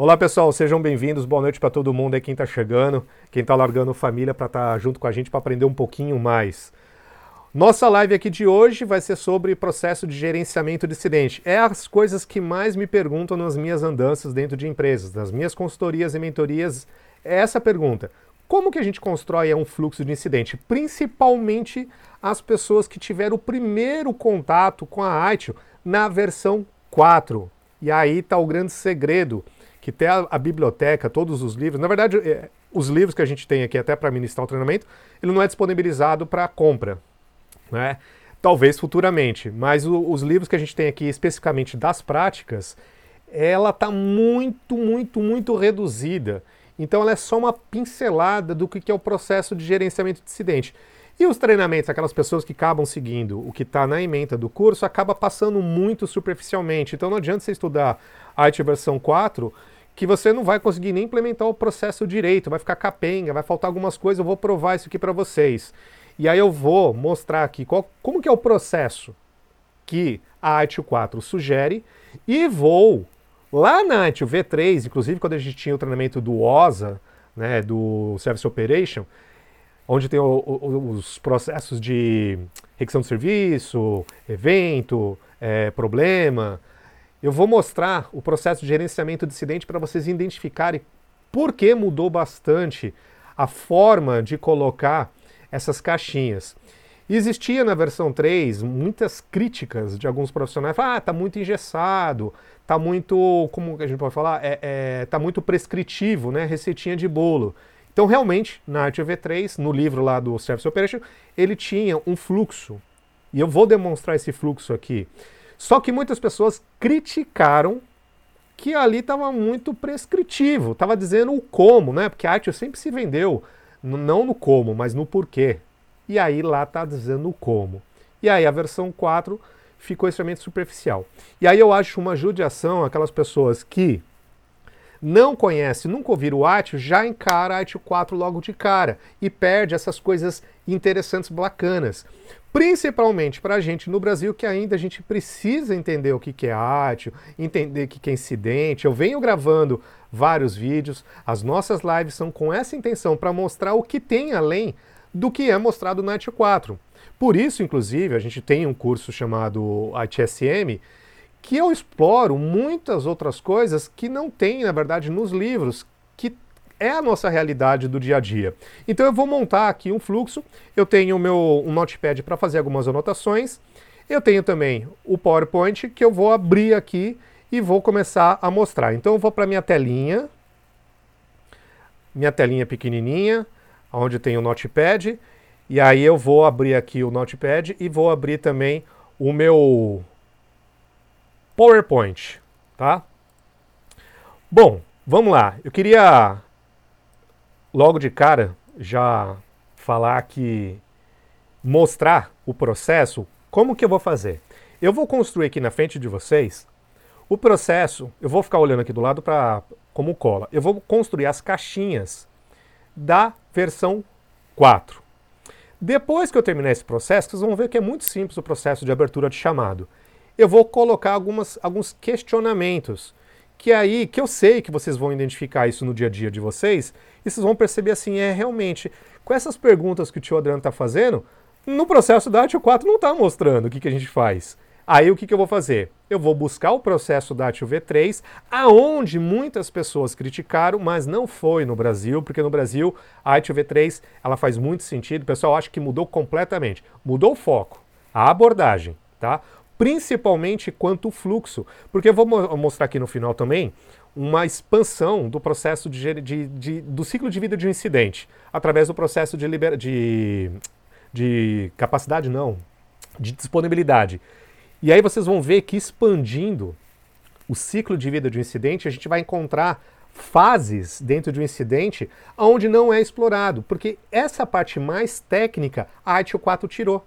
Olá pessoal, sejam bem-vindos. Boa noite para todo mundo aí, quem está chegando, quem está largando família para estar tá junto com a gente para aprender um pouquinho mais. Nossa live aqui de hoje vai ser sobre processo de gerenciamento de incidente. É as coisas que mais me perguntam nas minhas andanças dentro de empresas, nas minhas consultorias e mentorias. É essa pergunta: como que a gente constrói um fluxo de incidente? Principalmente as pessoas que tiveram o primeiro contato com a ITIL na versão 4. E aí está o grande segredo que tem a, a, biblioteca, todos os livros. Na verdade, é, os livros que a gente tem aqui até para ministrar o treinamento, ele não é disponibilizado para compra, né? Talvez futuramente, mas o, os livros que a gente tem aqui especificamente das práticas, ela está muito, muito, muito reduzida. Então ela é só uma pincelada do que é o processo de gerenciamento de incidente. E os treinamentos, aquelas pessoas que acabam seguindo o que está na ementa do curso, acaba passando muito superficialmente. Então não adianta você estudar a IT versão 4 que você não vai conseguir nem implementar o processo direito, vai ficar capenga, vai faltar algumas coisas, eu vou provar isso aqui para vocês. E aí eu vou mostrar aqui qual, como que é o processo que a ITIL 4 sugere e vou lá na ITIL V3, inclusive quando a gente tinha o treinamento do OSA, né, do Service Operation, onde tem o, o, os processos de requisição de serviço, evento, é, problema, eu vou mostrar o processo de gerenciamento de incidente para vocês identificarem por que mudou bastante a forma de colocar essas caixinhas. Existia na versão 3 muitas críticas de alguns profissionais, ah, tá muito engessado, tá muito, como a gente pode falar, é, é, tá muito prescritivo, né, receitinha de bolo. Então, realmente, na Arte V3, no livro lá do Service Operation, ele tinha um fluxo. E eu vou demonstrar esse fluxo aqui. Só que muitas pessoas criticaram que ali estava muito prescritivo, estava dizendo o como, né? Porque a arte sempre se vendeu, não no como, mas no porquê. E aí lá está dizendo o como. E aí a versão 4 ficou extremamente superficial. E aí eu acho uma judiação aquelas pessoas que não conhece, nunca ouviram o Atio, já encara a Atio 4 logo de cara e perde essas coisas interessantes, bacanas. Principalmente para a gente no Brasil, que ainda a gente precisa entender o que, que é Atio, entender o que, que é incidente. Eu venho gravando vários vídeos, as nossas lives são com essa intenção, para mostrar o que tem além do que é mostrado na Atio 4. Por isso, inclusive, a gente tem um curso chamado ITSM, que eu exploro muitas outras coisas que não tem, na verdade, nos livros, que é a nossa realidade do dia a dia. Então eu vou montar aqui um fluxo, eu tenho o meu um notepad para fazer algumas anotações, eu tenho também o PowerPoint que eu vou abrir aqui e vou começar a mostrar. Então eu vou para minha telinha, minha telinha pequenininha, onde tem o notepad, e aí eu vou abrir aqui o notepad e vou abrir também o meu PowerPoint, tá? Bom, vamos lá. Eu queria logo de cara já falar que mostrar o processo, como que eu vou fazer? Eu vou construir aqui na frente de vocês o processo, eu vou ficar olhando aqui do lado para como cola. Eu vou construir as caixinhas da versão 4. Depois que eu terminar esse processo, vocês vão ver que é muito simples o processo de abertura de chamado eu vou colocar algumas, alguns questionamentos. Que é aí, que eu sei que vocês vão identificar isso no dia a dia de vocês, e vocês vão perceber assim, é realmente, com essas perguntas que o tio Adriano está fazendo, no processo da Atio 4 não está mostrando o que, que a gente faz. Aí o que, que, eu vou fazer? Eu vou buscar o processo da Atio V3, aonde muitas pessoas criticaram, mas não foi no Brasil, porque no Brasil a Atio V3 ela faz muito sentido. O pessoal acha que mudou completamente. Mudou o foco, a abordagem, tá? Principalmente quanto fluxo, porque eu vou mo mostrar aqui no final também uma expansão do processo de, de, de, do ciclo de vida de um incidente, através do processo de, liber, de, de capacidade, não, de disponibilidade. E aí vocês vão ver que expandindo o ciclo de vida de um incidente, a gente vai encontrar fases dentro de um incidente onde não é explorado, porque essa parte mais técnica a ITIL 4 tirou.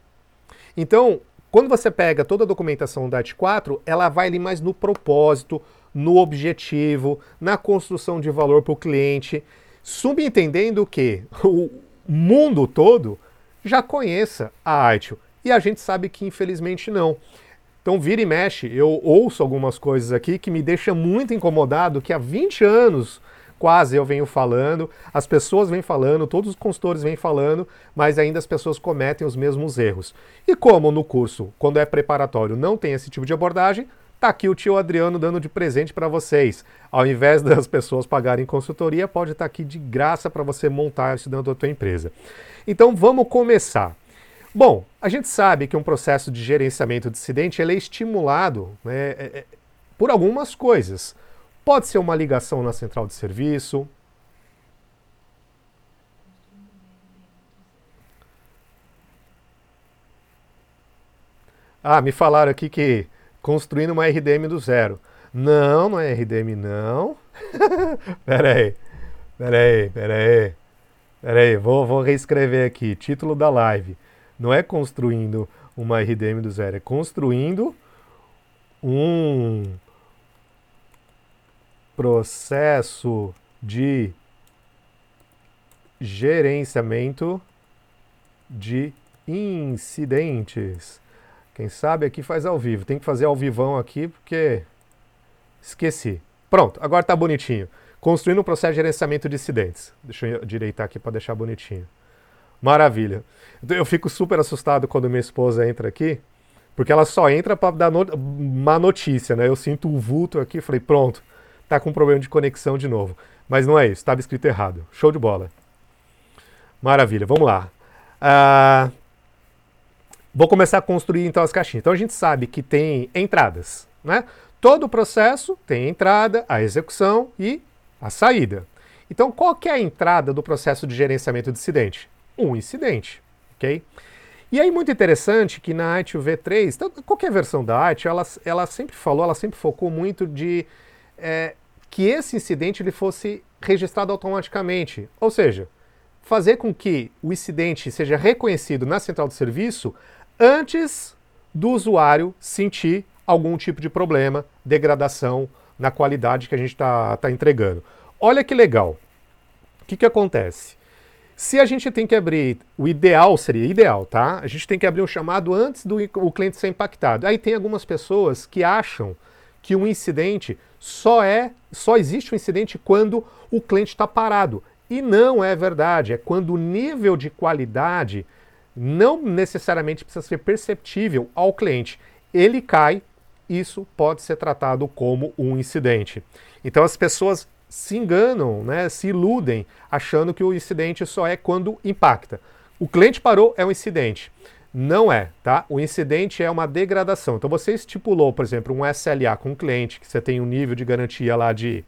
Então, quando você pega toda a documentação da AT 4, ela vai ali mais no propósito, no objetivo, na construção de valor para o cliente, subentendendo que o mundo todo já conheça a ITIL. E a gente sabe que infelizmente não. Então, vira e mexe, eu ouço algumas coisas aqui que me deixa muito incomodado, que há 20 anos quase eu venho falando, as pessoas vêm falando, todos os consultores vêm falando, mas ainda as pessoas cometem os mesmos erros. E como no curso, quando é preparatório, não tem esse tipo de abordagem, tá aqui o tio Adriano dando de presente para vocês. Ao invés das pessoas pagarem consultoria, pode estar tá aqui de graça para você montar dentro da tua empresa. Então vamos começar. Bom, a gente sabe que um processo de gerenciamento de incidente ele é estimulado né, é, é, por algumas coisas. Pode ser uma ligação na central de serviço. Ah, me falaram aqui que construindo uma RDM do zero. Não, não é RDM, não. pera aí, pera aí, pera aí. Pera aí, vou, vou reescrever aqui. Título da live. Não é construindo uma RDM do zero, é construindo um processo de gerenciamento de incidentes. Quem sabe aqui faz ao vivo. Tem que fazer ao vivão aqui porque esqueci. Pronto, agora tá bonitinho. Construindo um processo de gerenciamento de incidentes. Deixa eu direitar aqui para deixar bonitinho. Maravilha. Eu fico super assustado quando minha esposa entra aqui, porque ela só entra para dar no... má notícia, né? Eu sinto um vulto aqui, falei, pronto, está com um problema de conexão de novo. Mas não é isso, estava escrito errado. Show de bola. Maravilha, vamos lá. Uh, vou começar a construir então as caixinhas. Então a gente sabe que tem entradas, né? Todo o processo tem a entrada, a execução e a saída. Então qual que é a entrada do processo de gerenciamento de incidente? Um incidente, ok? E aí muito interessante que na ITU V3, então, qualquer versão da ITU, ela, ela sempre falou, ela sempre focou muito de é, que esse incidente ele fosse registrado automaticamente. Ou seja, fazer com que o incidente seja reconhecido na central de serviço antes do usuário sentir algum tipo de problema, degradação na qualidade que a gente está tá entregando. Olha que legal. O que, que acontece? Se a gente tem que abrir, o ideal seria ideal, tá? A gente tem que abrir um chamado antes do o cliente ser impactado. Aí tem algumas pessoas que acham que um incidente só é, só existe um incidente quando o cliente está parado. E não é verdade, é quando o nível de qualidade não necessariamente precisa ser perceptível ao cliente. Ele cai, isso pode ser tratado como um incidente. Então as pessoas se enganam, né, se iludem, achando que o incidente só é quando impacta. O cliente parou, é um incidente. Não é, tá? O incidente é uma degradação. Então você estipulou, por exemplo, um SLA com um cliente, que você tem um nível de garantia lá de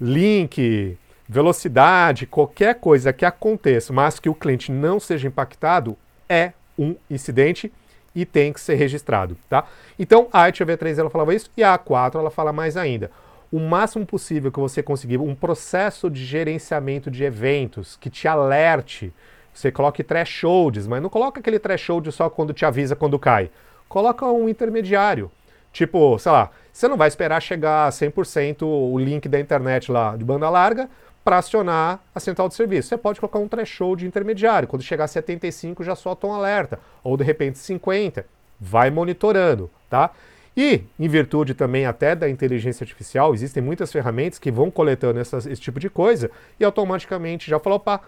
link, velocidade, qualquer coisa que aconteça, mas que o cliente não seja impactado, é um incidente e tem que ser registrado, tá? Então a ITV3 ela falava isso e a A4 ela fala mais ainda. O máximo possível que você conseguir um processo de gerenciamento de eventos que te alerte você coloque thresholds, mas não coloca aquele threshold só quando te avisa quando cai. Coloca um intermediário. Tipo, sei lá, você não vai esperar chegar a 100% o link da internet lá de banda larga para acionar a central de serviço. Você pode colocar um threshold intermediário. Quando chegar a 75 já solta um alerta. Ou de repente 50. Vai monitorando, tá? E, em virtude também até da inteligência artificial, existem muitas ferramentas que vão coletando essas, esse tipo de coisa e automaticamente já falou, opa,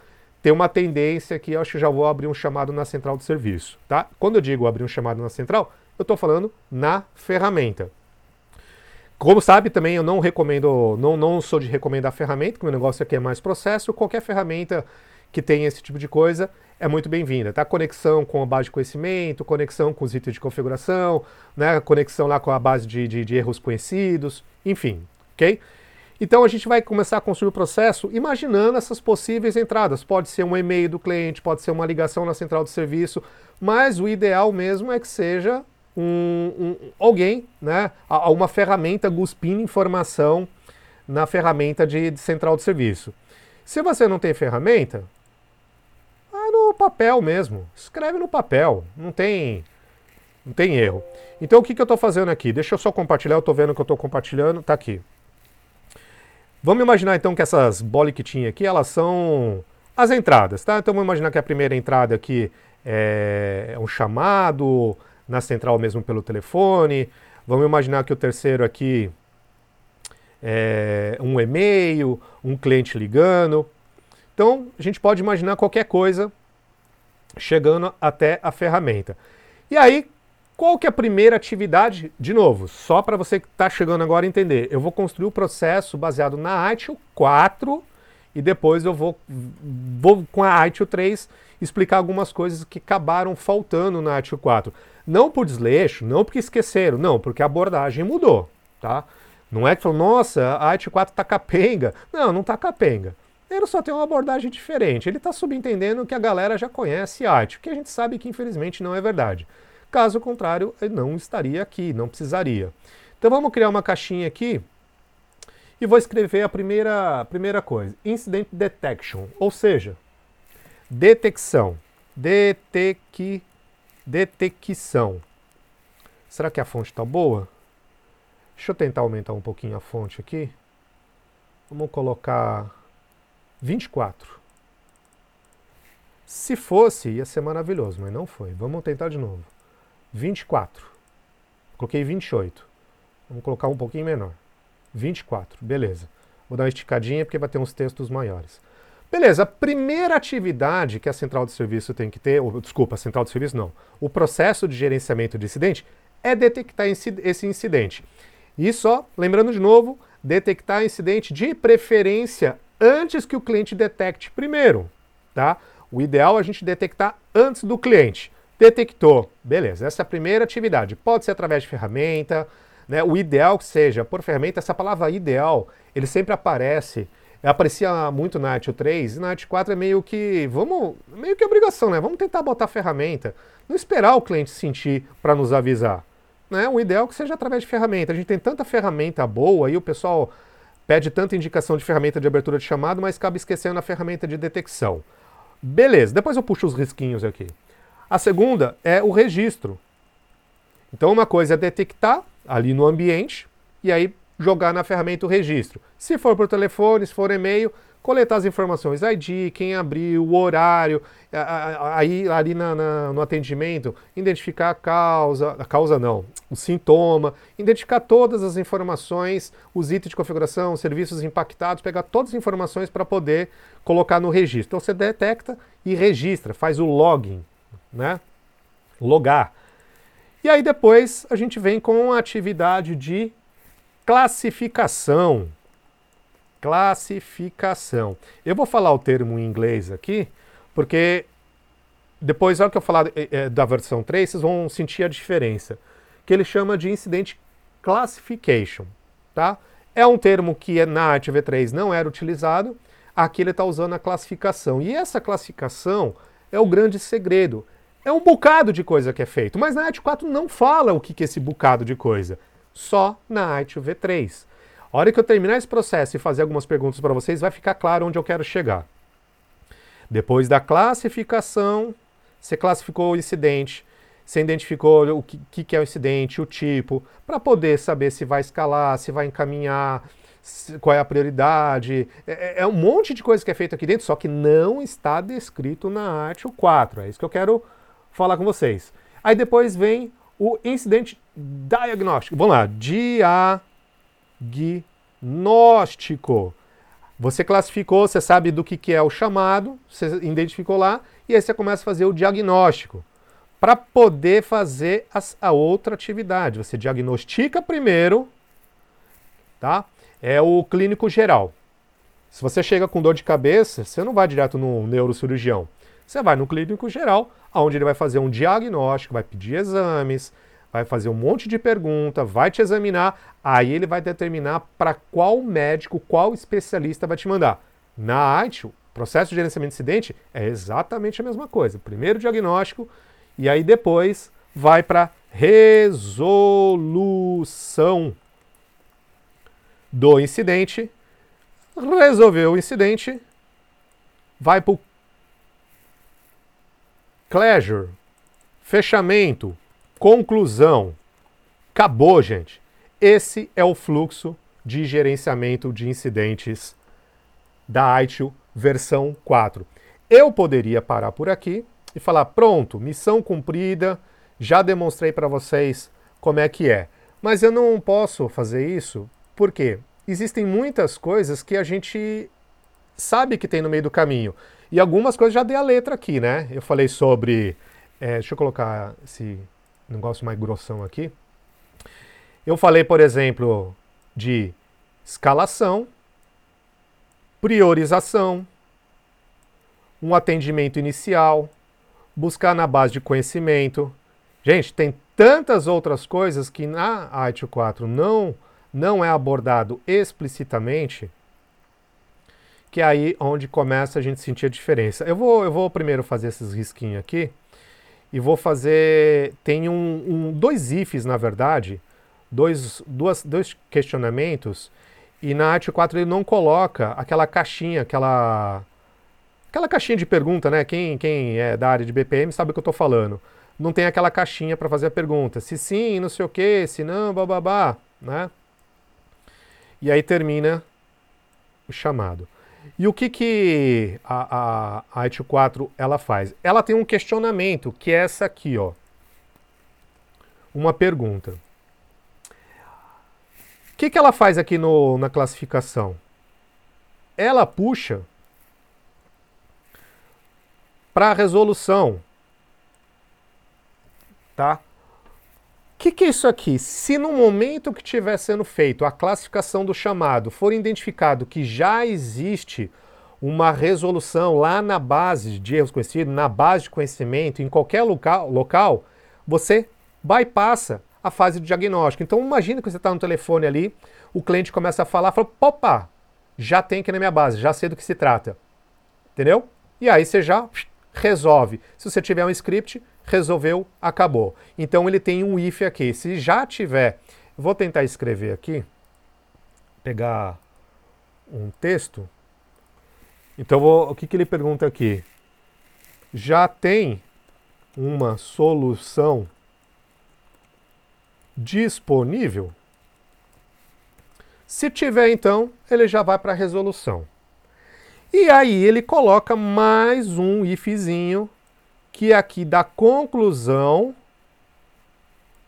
tem uma tendência que eu acho que já vou abrir um chamado na central de serviço, tá? Quando eu digo abrir um chamado na central, eu estou falando na ferramenta. Como sabe também, eu não recomendo, não, não sou de recomendar ferramenta, porque o negócio aqui é mais processo. Qualquer ferramenta que tenha esse tipo de coisa é muito bem-vinda, tá? Conexão com a base de conhecimento, conexão com os itens de configuração, né? Conexão lá com a base de, de, de erros conhecidos, enfim, ok? Então a gente vai começar a construir o processo imaginando essas possíveis entradas. Pode ser um e-mail do cliente, pode ser uma ligação na central de serviço, mas o ideal mesmo é que seja um, um, alguém, né, uma ferramenta cuspindo informação na ferramenta de, de, central de serviço. Se você não tem ferramenta, vai no papel mesmo. Escreve no papel. Não tem, não tem erro. Então o que, que eu estou fazendo aqui? Deixa eu só compartilhar. Eu estou vendo que eu estou compartilhando. Está aqui. Vamos imaginar então que essas bolas que tinha aqui, elas são as entradas, tá? Então vamos imaginar que a primeira entrada aqui é um chamado na central mesmo pelo telefone. Vamos imaginar que o terceiro aqui é um e-mail, um cliente ligando. Então, a gente pode imaginar qualquer coisa chegando até a ferramenta. E aí, qual que é a primeira atividade? De novo, só para você que está chegando agora entender. Eu vou construir o processo baseado na ITIL 4 e depois eu vou, vou com a ITIL 3 explicar algumas coisas que acabaram faltando na ITIL 4. Não por desleixo, não porque esqueceram, não, porque a abordagem mudou, tá? Não é que falou, nossa, a ITIL 4 está capenga. Não, não está capenga. Ele só tem uma abordagem diferente. Ele está subentendendo que a galera já conhece arte, que a gente sabe que infelizmente não é verdade. Caso contrário, ele não estaria aqui, não precisaria. Então vamos criar uma caixinha aqui e vou escrever a primeira, primeira coisa: Incident Detection, ou seja, detecção. Detec, detecção. Será que a fonte está boa? Deixa eu tentar aumentar um pouquinho a fonte aqui. Vamos colocar 24. Se fosse, ia ser maravilhoso, mas não foi. Vamos tentar de novo. 24. Coloquei 28. Vamos colocar um pouquinho menor. 24, beleza. Vou dar uma esticadinha porque vai ter uns textos maiores. Beleza, a primeira atividade que a central de serviço tem que ter, ou, desculpa, a central de serviço não, o processo de gerenciamento de incidente é detectar esse incidente. E só, lembrando de novo, detectar incidente de preferência antes que o cliente detecte primeiro, tá? O ideal é a gente detectar antes do cliente. Detectou, beleza, essa é a primeira atividade. Pode ser através de ferramenta, né? O ideal que seja por ferramenta, essa palavra ideal, ele sempre aparece, aparecia muito na Art 3 e na Art 4 é meio que, vamos, meio que obrigação, né? Vamos tentar botar ferramenta, não esperar o cliente sentir para nos avisar. Né? O ideal é que seja através de ferramenta. A gente tem tanta ferramenta boa e o pessoal pede tanta indicação de ferramenta de abertura de chamado, mas acaba esquecendo a ferramenta de detecção. Beleza, depois eu puxo os risquinhos aqui. A segunda é o registro. Então uma coisa é detectar ali no ambiente e aí jogar na ferramenta o registro. Se for por telefone, se for e-mail, coletar as informações, ID, quem abriu, o horário, aí ali na, na, no atendimento, identificar a causa, a causa não, o sintoma, identificar todas as informações, os itens de configuração, serviços impactados, pegar todas as informações para poder colocar no registro. Então você detecta e registra, faz o login, né? Logar. E aí depois a gente vem com a atividade de classificação classificação. Eu vou falar o termo em inglês aqui, porque depois, na hora que eu falar é, da versão 3, vocês vão sentir a diferença. Que ele chama de Incident Classification. Tá? É um termo que na ArtV3 não era utilizado, aqui ele está usando a classificação. E essa classificação é o grande segredo. É um bocado de coisa que é feito, mas na Art 4 não fala o que é esse bocado de coisa. Só na Art V3. A hora que eu terminar esse processo e fazer algumas perguntas para vocês, vai ficar claro onde eu quero chegar. Depois da classificação, você classificou o incidente, você identificou o que, que é o incidente, o tipo, para poder saber se vai escalar, se vai encaminhar, qual é a prioridade. É, é, é, um monte de coisa que é feito aqui dentro, só que não está descrito na arte o 4. É isso que eu quero falar com vocês. Aí depois vem o incidente diagnóstico. Vamos lá, dia diagnóstico. Você classificou, você sabe do que, que é o chamado, você identificou lá, e aí você começa a fazer o diagnóstico. Para poder fazer as, a outra atividade. Você diagnostica primeiro, tá? É o clínico geral. Se você chega com dor de cabeça, você não vai direto no neurocirurgião. Você vai no clínico geral, onde ele vai fazer um diagnóstico, vai pedir exames, vai fazer um monte de pergunta, vai te examinar, aí ele vai determinar para qual médico, qual especialista vai te mandar. Na o processo de gerenciamento de incidente é exatamente a mesma coisa. Primeiro diagnóstico e aí depois vai para resolução do incidente. Resolveu o incidente, vai para o closure, fechamento, Conclusão. Acabou, gente. Esse é o fluxo de gerenciamento de incidentes da ITIL versão 4. Eu poderia parar por aqui e falar: pronto, missão cumprida, Já demonstrei para vocês como é que é. Mas eu não posso fazer isso porque existem muitas coisas que a gente sabe que tem no meio do caminho. E algumas coisas já dei a letra aqui, né? Eu falei sobre. É, deixa eu colocar esse negócio mais grossão aqui. Eu falei, por exemplo, de escalação, priorização, um atendimento inicial, buscar na base de conhecimento. Gente, tem tantas outras coisas que na AITO 4 não, não é abordado explicitamente, que é aí onde começa a gente sentir a diferença. Eu vou, eu vou primeiro fazer esses risquinhos aqui e vou fazer. Tem um, um dois ifs, na verdade, dois, duas, dois questionamentos, e na Arte 4 ele não coloca aquela caixinha, aquela Aquela caixinha de pergunta, né? Quem, quem é da área de BPM sabe o que eu estou falando. Não tem aquela caixinha para fazer a pergunta. Se sim, não sei o que, se não, bababá, né? E aí termina o chamado. E o que, que a, a, a IT 4 ela faz? Ela tem um questionamento, que é essa aqui, ó. Uma pergunta. O que, que ela faz aqui no, na classificação? Ela puxa para a resolução. Tá? Que, que é isso aqui? Se no momento que estiver sendo feito a classificação do chamado for identificado que já existe uma resolução lá na base de erros conhecidos, na base de conhecimento, em qualquer local, local você bypassa a fase do diagnóstico. Então imagine que você está no telefone ali, o cliente começa a falar, fala, opa, já tem aqui na minha base, já sei do que se trata. Entendeu? E aí você já resolve. Se você tiver um script, resolveu, acabou. Então ele tem um if aqui. Se já tiver, vou tentar escrever aqui, pegar um texto. Então vou, o que, que ele pergunta aqui? Já tem uma solução disponível? Se tiver, então, ele já vai para a resolução. E aí ele coloca mais um ifzinho, que aqui dá conclusão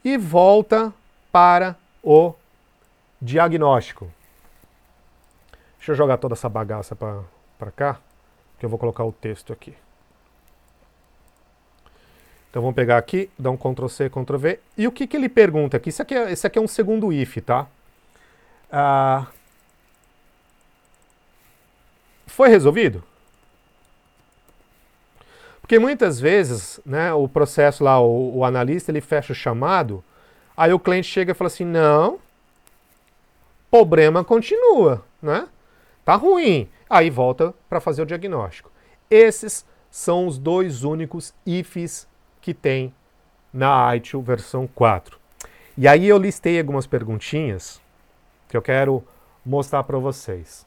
e volta para o diagnóstico. Deixa eu jogar toda essa bagaça para cá, que eu vou colocar o texto aqui. Então vamos pegar aqui, dar um Ctrl C, Ctrl V. E o que, que ele pergunta aqui? Isso aqui é, aqui é um segundo if, tá? Ah, foi resolvido? Porque muitas vezes, né, o processo lá, o, o analista, ele fecha o chamado, aí o cliente chega e fala assim, não, problema continua, né? Tá ruim. Aí volta para fazer o diagnóstico. Esses são os dois únicos ifs que tem na ITIL versão 4. E aí eu listei algumas perguntinhas que eu quero mostrar para vocês.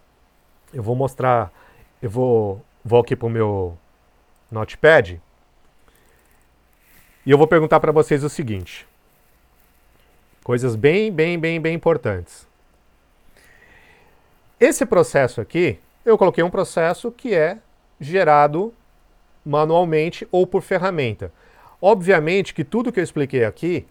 Eu vou mostrar, eu vou, vou aqui para o meu notepad e eu vou perguntar para vocês o seguinte. Coisas bem, bem, bem, bem importantes. Esse processo aqui, eu coloquei um processo que é gerado manualmente ou por ferramenta. Obviamente que tudo que eu expliquei aqui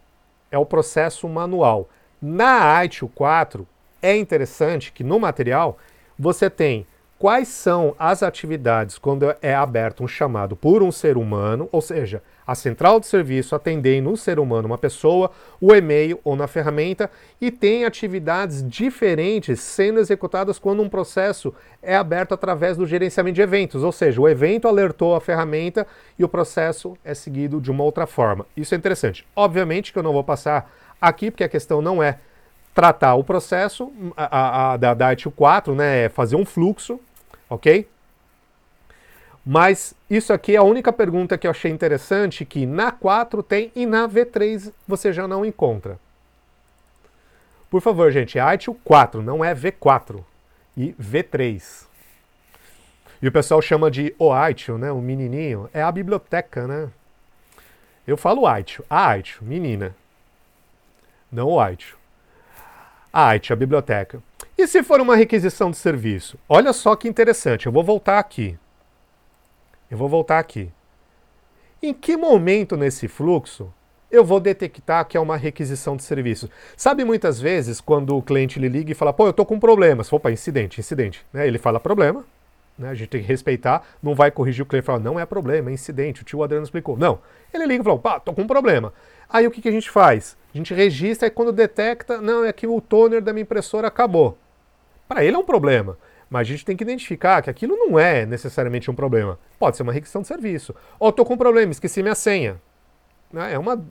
é o processo manual. Na ITIL 4, é interessante que no material você tem quais são as atividades quando é aberto um chamado por um ser humano, ou seja, a central de serviço atendendo um ser humano, uma pessoa, o e-mail ou na ferramenta, e tem atividades diferentes sendo executadas quando um processo é aberto através do gerenciamento de eventos, ou seja, o evento alertou a ferramenta e o processo é seguido de uma outra forma. Isso é interessante. Obviamente que eu não vou passar aqui, porque a questão não é tratar o processo a, a, a, da, da ITIL 4, né, é fazer um fluxo, ok? Mas isso aqui é a única pergunta que eu achei interessante que na 4 tem e na V3 você já não encontra. Por favor, gente, é ITIL 4, não é V4 e V3. E o pessoal chama de o ITIL, né, o menininho, é a biblioteca, né? Eu falo ITIL, a ITIL, menina, não o ITIL. A IT, a biblioteca. E se for uma requisição de serviço? Olha só que interessante, eu vou voltar aqui. Eu vou voltar aqui. Em que momento nesse fluxo eu vou detectar que é uma requisição de serviço. Sabe muitas vezes quando o cliente lhe liga e fala, pô, eu tô com problema. Se for para incidente, incidente. Né? Ele fala problema, né? a gente tem que respeitar, não vai corrigir o cliente e falar, não é problema, é incidente, o tio Adriano explicou. Não. Ele liga e fala, pá, tô com um problema. Aí o que, que a gente faz? A gente registra e quando detecta, não, é que o toner da minha impressora acabou. Para ele é um problema. Mas a gente tem que identificar que aquilo não é necessariamente um problema. Pode ser uma requisição de serviço. Ou estou com um problema, esqueci minha senha. Né? É uma,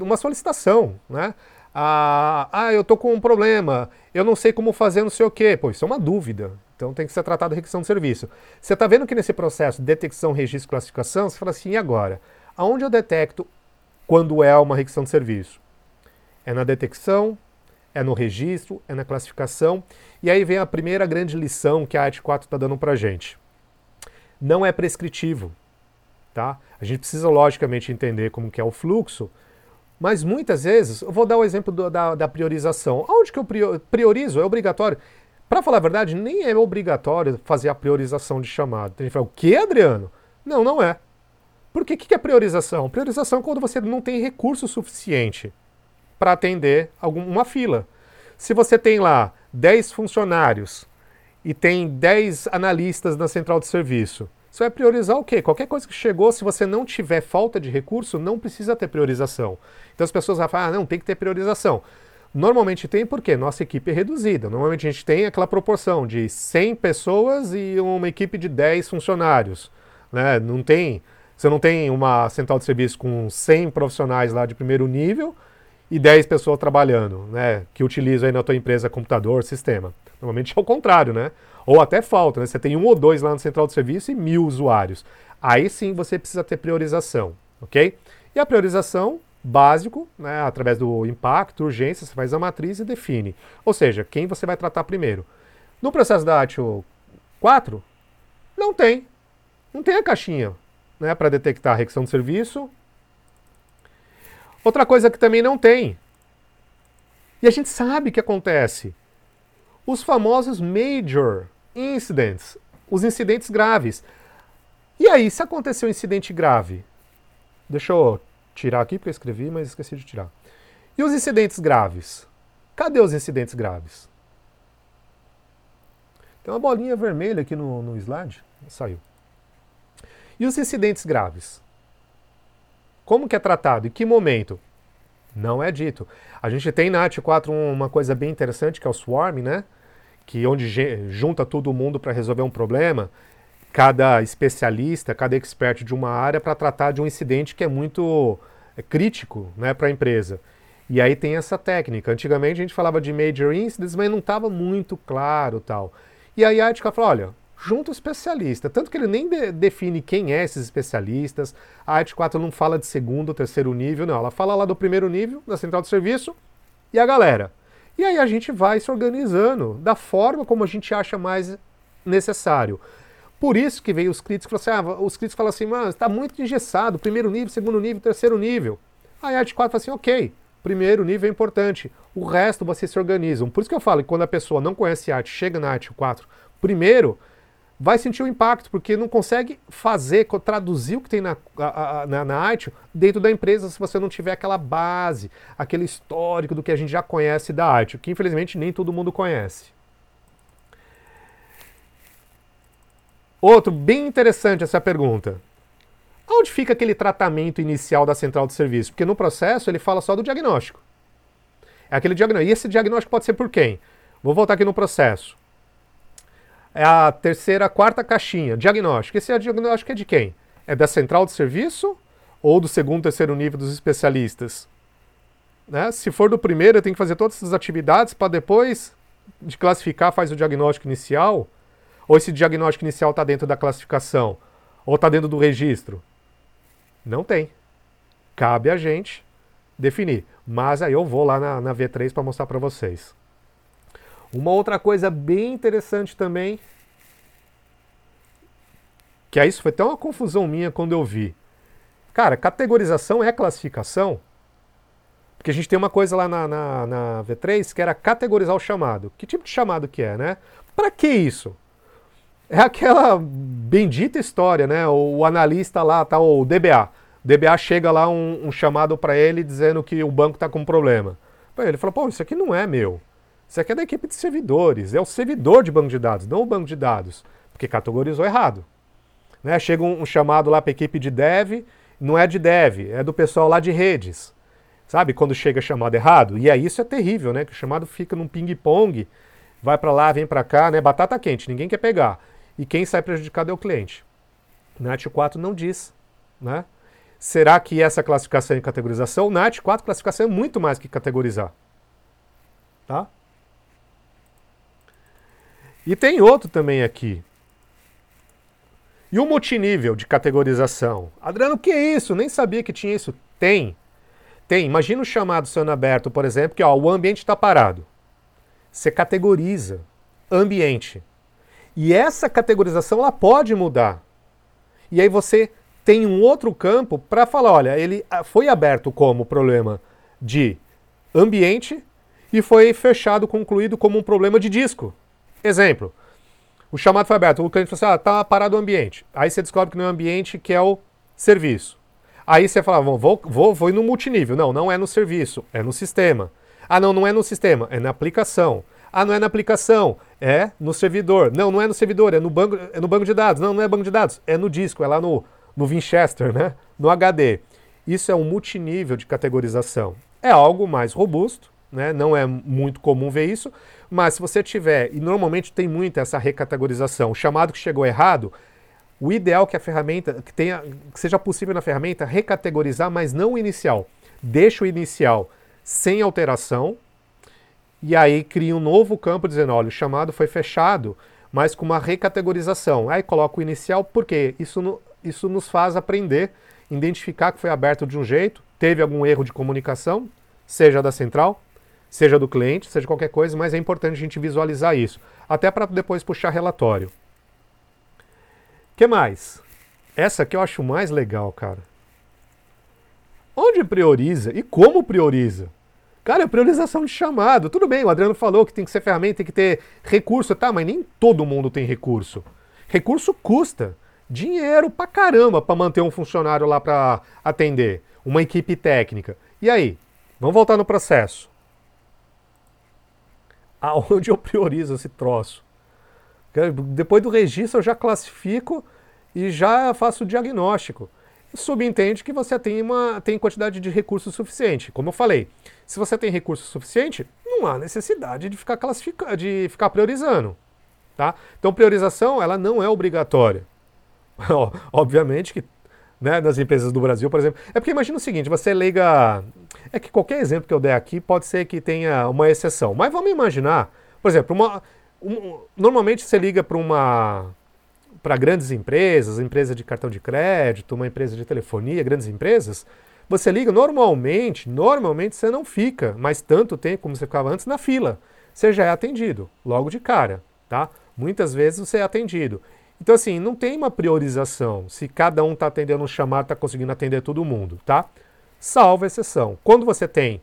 uma solicitação. Né? Ah, ah, eu estou com um problema, eu não sei como fazer não sei o quê. Pô, isso é uma dúvida. Então tem que ser tratado a requisição de serviço. Você está vendo que nesse processo de detecção, registro e classificação, você fala assim, e agora? Aonde eu detecto quando é uma requisição de serviço? É na detecção, é no registro, é na classificação. E aí vem a primeira grande lição que a ART 4 está dando para a gente. Não é prescritivo. Tá? A gente precisa, logicamente, entender como que é o fluxo, mas muitas vezes, eu vou dar o exemplo do, da, da, priorização. Onde que eu priorizo? É obrigatório. Para falar a verdade, nem é obrigatório fazer a priorização de chamada. Tem gente fala, o que, Adriano? Não, não é. Por que, que é priorização? Priorização é quando você não tem recurso suficiente para atender alguma fila. Se você tem lá 10 funcionários e tem 10 analistas na central de serviço, você vai priorizar o quê? Qualquer coisa que chegou, se você não tiver falta de recurso, não precisa ter priorização. Então as pessoas vão falar, ah, não, tem que ter priorização. Normalmente tem porque nossa equipe é reduzida. Normalmente a gente tem aquela proporção de 100 pessoas e uma equipe de 10 funcionários. Né? Não tem, você não tem uma central de serviço com 100 profissionais lá de primeiro nível e 10 pessoas trabalhando, né? Que utilizam aí na tua empresa computador, sistema. Normalmente é o contrário, né? Ou até falta, né? Você tem um ou dois lá no central de serviço e mil usuários. Aí sim você precisa ter priorização, ok? E a priorização, básico, né? Através do impacto, urgência, você faz a matriz e define. Ou seja, quem você vai tratar primeiro. No processo da ATIO 4, não tem. Não tem a caixinha né, para detectar a requisição de serviço, Outra coisa que também não tem. E a gente sabe que acontece. Os famosos major incidents, os incidentes graves. E aí, se acontecer um incidente grave? Deixa eu tirar aqui porque eu escrevi, mas esqueci de tirar. E os incidentes graves? Cadê os incidentes graves? Tem uma bolinha vermelha aqui no, no slide. Saiu. E os incidentes graves? Como que é tratado? Em que momento? Não é dito. A gente tem na AT 4 uma coisa bem interessante que é o Swarm, né? Que onde junta todo mundo para resolver um problema, cada especialista, cada expert de uma área para tratar de um incidente que é muito é, crítico, né, para a empresa. E aí tem essa técnica. Antigamente a gente falava de major incidents, mas não estava muito claro, tal. E aí a Atica falou, olha, junto ao especialista. Tanto que ele nem de define quem é esses especialistas. A Arte 4 não fala de segundo ou terceiro nível, não. Ela fala lá do primeiro nível, da central de serviço, e a galera. E aí a gente vai se organizando da forma como a gente acha mais necessário. Por isso que veio os críticos assim, ah, os críticos falam assim, mas está muito engessado, primeiro nível, segundo nível, terceiro nível. Aí a Arte 4 fala assim, ok, primeiro nível é importante, o resto vocês se organizam. Por isso que eu falo que quando a pessoa não conhece arte, chega na Arte 4, primeiro, vai sentir o impacto, porque não consegue fazer, traduzir o que tem na, na, na, arte dentro da empresa se você não tiver aquela base, aquele histórico do que a gente já conhece da arte, que infelizmente nem todo mundo conhece. Outro, bem interessante essa pergunta. Onde fica aquele tratamento inicial da central de serviço? Porque no processo ele fala só do diagnóstico. É aquele diagnóstico. E esse diagnóstico pode ser por quem? Vou voltar aqui no processo é a terceira, quarta caixinha, diagnóstico. Esse é diagnóstico é de quem? É da central de serviço ou do segundo, terceiro nível dos especialistas? Né? Se for do primeiro, eu tenho que fazer todas essas atividades para depois de classificar faz o diagnóstico inicial? Ou esse diagnóstico inicial está dentro da classificação? Ou está dentro do registro? Não tem. Cabe a gente definir. Mas aí eu vou lá na, na V3 para mostrar para vocês. Uma outra coisa bem interessante também, que é isso foi até uma confusão minha quando eu vi. Cara, categorização é classificação? Porque a gente tem uma coisa lá na, na, na V3 que era categorizar o chamado. Que tipo de chamado que é, né? Para que isso? É aquela bendita história, né? O analista lá, tá, o DBA. DBA chega lá um, um chamado para ele dizendo que o banco está com problema. Ele fala, pô, isso aqui não é meu. Isso aqui é da equipe de servidores. É o servidor de banco de dados, não o banco de dados. Porque categorizou errado. Né? Chega um, um chamado lá para a equipe de dev, não é de dev, é do pessoal lá de redes. Sabe, quando chega chamado errado? E aí isso é terrível, né? Que o chamado fica num ping-pong, vai para lá, vem para cá, né? Batata quente, ninguém quer pegar. E quem sai prejudicado é o cliente. NAT 4 não diz, né? Será que essa classificação e categorização? NAT 4 classificação é muito mais que categorizar. Tá? E tem outro também aqui. E o multinível de categorização? Adriano, o que é isso? Nem sabia que tinha isso. Tem. Tem, imagina o chamado sendo aberto, por exemplo, que ó, o ambiente está parado. Você categoriza ambiente. E essa categorização ela pode mudar. E aí você tem um outro campo para falar, olha, ele ah, foi aberto como problema de ambiente e foi fechado, concluído como um problema de disco. Exemplo, o chamado foi aberto, o cliente falou assim, ah, tá parado o ambiente. Aí você descobre que não é o ambiente que é o serviço. Aí você fala, vou, vou, vou no multinível. Não, não é no serviço, é no sistema. Ah, não, não é no sistema, é na aplicação. Ah, não é na aplicação, é no servidor. Não, não é no servidor, é no banco, é no banco de dados. Não, não é banco de dados, é no disco, é lá no, no Winchester, né? no HD. Isso é um multinível de categorização. É algo mais robusto, né? não é muito comum ver isso, mas se você tiver, e normalmente tem muito essa recategorização, o chamado que chegou errado, o ideal é que a ferramenta, que, tenha, que seja possível na ferramenta recategorizar, mas não o inicial. Deixa o inicial sem alteração, e aí cria um novo campo dizendo, olha, o chamado foi fechado, mas com uma recategorização. Aí coloca o inicial, porque isso, isso nos faz aprender, identificar que foi aberto de um jeito, teve algum erro de comunicação, seja da central, seja do cliente, seja qualquer coisa, mas é importante a gente visualizar isso, até para depois puxar relatório que mais? Essa aqui eu acho mais legal, cara. Onde prioriza e como prioriza? Cara, é priorização de chamado. Tudo bem, o Adriano falou que tem que ser ferramenta, tem que ter recurso, tá? Mas nem todo mundo tem recurso. Recurso custa dinheiro pra caramba para manter um funcionário lá para atender, uma equipe técnica. E aí? Vamos voltar no processo. Aonde eu priorizo esse troço? Depois do registro eu já classifico e já faço o diagnóstico. Subentende que você tem uma tem quantidade de recursos suficiente. Como eu falei, se você tem recurso suficiente, não há necessidade de ficar classificando, de ficar priorizando. Tá? Então priorização ela não é obrigatória. Obviamente que né, nas empresas do Brasil, por exemplo. É porque imagina o seguinte, você liga. É que qualquer exemplo que eu der aqui pode ser que tenha uma exceção. Mas vamos imaginar, por exemplo, uma, um, normalmente você liga para uma para grandes empresas, empresa de cartão de crédito, uma empresa de telefonia, grandes empresas, você liga normalmente, normalmente você não fica mais tanto tempo como você ficava antes na fila. Você já é atendido logo de cara, tá? Muitas vezes você é atendido. Então assim, não tem uma priorização se cada um está atendendo um chamado, está conseguindo atender todo mundo, tá? Salva exceção. Quando você tem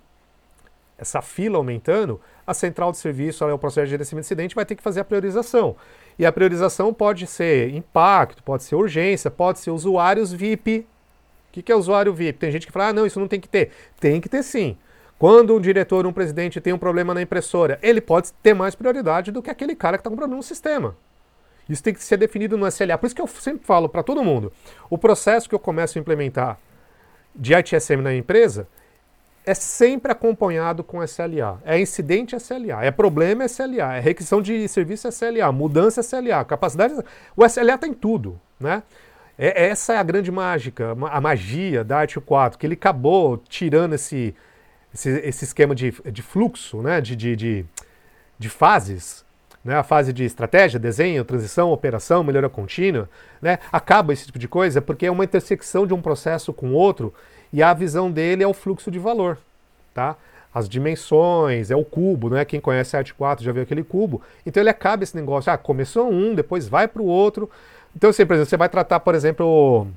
essa fila aumentando, a central de serviço, o processo de gerenciamento de incidente, vai ter que fazer a priorização. E a priorização pode ser impacto, pode ser urgência, pode ser usuários VIP. O que, é usuário VIP? Tem gente que fala, ah, não, isso não tem que ter. Tem que ter sim. Quando um diretor, um presidente tem um problema na impressora, ele pode ter mais prioridade do que aquele cara que está com problema no sistema. Isso tem que ser definido no SLA. Por isso que eu sempre falo para todo mundo: o processo que eu começo a implementar de ITSM na empresa, é sempre acompanhado com SLA. É incidente SLA, é problema SLA, é requisição de serviço SLA, mudança SLA, capacidade. O SLA tem tudo, né? É, essa é a grande mágica, a magia da Art 4, que ele acabou tirando esse, esse, esse esquema de, de fluxo, né? de, de, de, de fases, né? a fase de estratégia, desenho, transição, operação, melhora contínua, né? acaba esse tipo de coisa porque é uma intersecção de um processo com outro e a visão dele é o fluxo de valor, tá? As dimensões, é o cubo, não é? Quem conhece a Arte 4 já viu aquele cubo. Então ele acaba esse negócio, ah, começou um, depois vai para o outro. Então, assim, por exemplo, você vai tratar, por exemplo,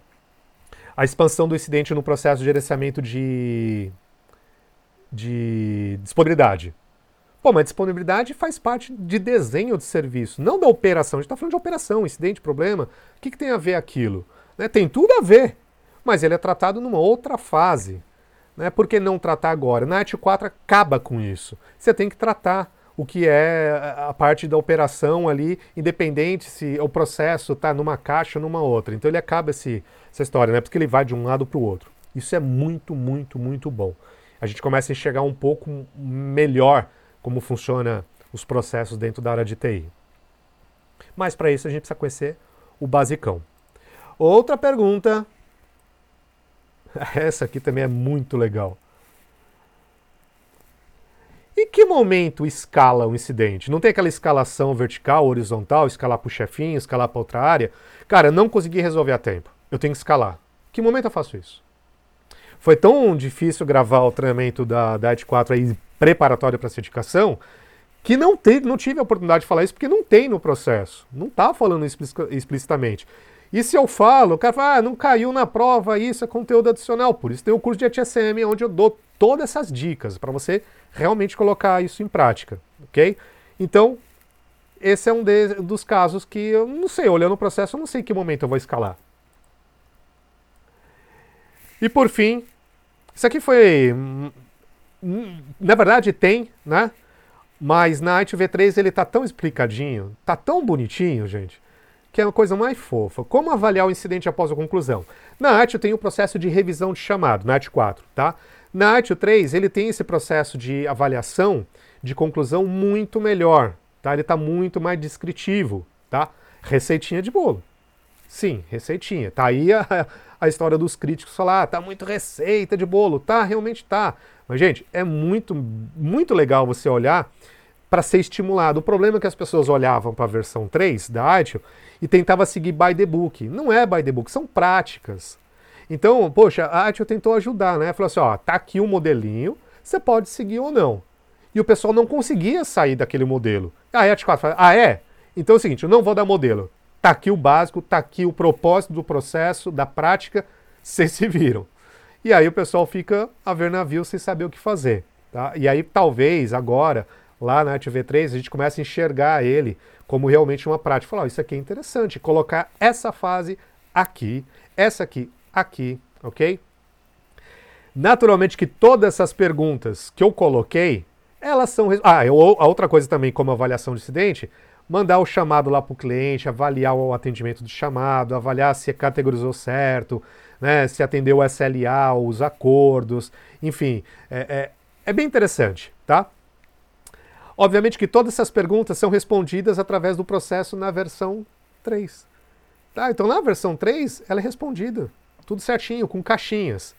a expansão do incidente no processo de gerenciamento de, de disponibilidade. Pô, mas disponibilidade faz parte de desenho de serviço, não da operação. A gente está falando de operação, incidente, problema. O que, que tem a ver aquilo? Né? Tem tudo a ver. mas ele é tratado numa outra fase. Né? Por que não tratar agora? Na ET 4 acaba com isso. Você tem que tratar o que é a parte da operação ali, independente se o processo está numa caixa ou numa outra. Então ele acaba esse, essa história, né? porque ele vai de um lado para o outro. Isso é muito, muito, muito bom. A gente começa a enxergar um pouco melhor como funciona os processos dentro da área de TI. Mas para isso a gente precisa conhecer o basicão. Outra pergunta. Essa aqui também é muito legal. Em que momento escala o incidente? Não tem aquela escalação vertical, horizontal, escalar para o chefinho, escalar para outra área? Cara, não consegui resolver a tempo. Eu tenho que escalar. Que momento eu faço isso? Foi tão difícil gravar o treinamento da, da ET 4 aí, preparatório para certificação, que não, te, não tive a oportunidade de falar isso porque não tem no processo. Não está falando explicitamente. E se eu falo, o cara fala, ah, não caiu na prova, isso é conteúdo adicional. Por isso tem o curso de ETSM, onde eu dou todas essas dicas para você realmente colocar isso em prática, ok? Então, esse é um de, dos casos que eu não sei, olhando o processo, eu não sei em que momento eu vou escalar. E por fim, isso aqui foi. Na verdade, tem, né? Mas na Arte V3 ele tá tão explicadinho, tá tão bonitinho, gente, que é uma coisa mais fofa. Como avaliar o incidente após a conclusão? Na eu tenho o processo de revisão de chamado, na Arte 4, tá? Na Arte 3 ele tem esse processo de avaliação de conclusão muito melhor, tá? Ele está muito mais descritivo, tá? Receitinha de bolo. Sim, receitinha. Tá aí a, a história dos críticos falar, ah, tá muito receita de bolo. Tá, realmente tá. Mas, gente, é muito, muito legal você olhar para ser estimulado. O problema é que as pessoas olhavam para a versão 3 da ITIL e tentava seguir by the book. Não é by the book, são práticas. Então, poxa, a Atio tentou ajudar, né? Falou assim, ó, tá aqui o modelinho, você pode seguir ou não. E o pessoal não conseguia sair daquele modelo. A Atio 4 fala, ah, é? Então é o seguinte, eu não vou dar modelo. Tá aqui o básico, tá aqui o propósito do processo, da prática, vocês se viram. E aí o pessoal fica a ver navio sem saber o que fazer. Tá? E aí talvez agora, lá na Atio V3, a gente comece a enxergar ele como realmente uma prática. Falar, oh, isso aqui é interessante, colocar essa fase aqui, essa aqui aqui, ok? Naturalmente que todas essas perguntas que eu coloquei, elas são... Ah, eu, a outra coisa também, como avaliação de incidente, mandar o chamado lá para o cliente, avaliar o atendimento do chamado, avaliar se categorizou certo, né, se atendeu o SLA, os acordos, enfim, é, é, é bem interessante, tá? Obviamente que todas essas perguntas são respondidas através do processo na versão 3. Tá? Então, na versão 3, ela é respondida. Tudo certinho, com caixinhas.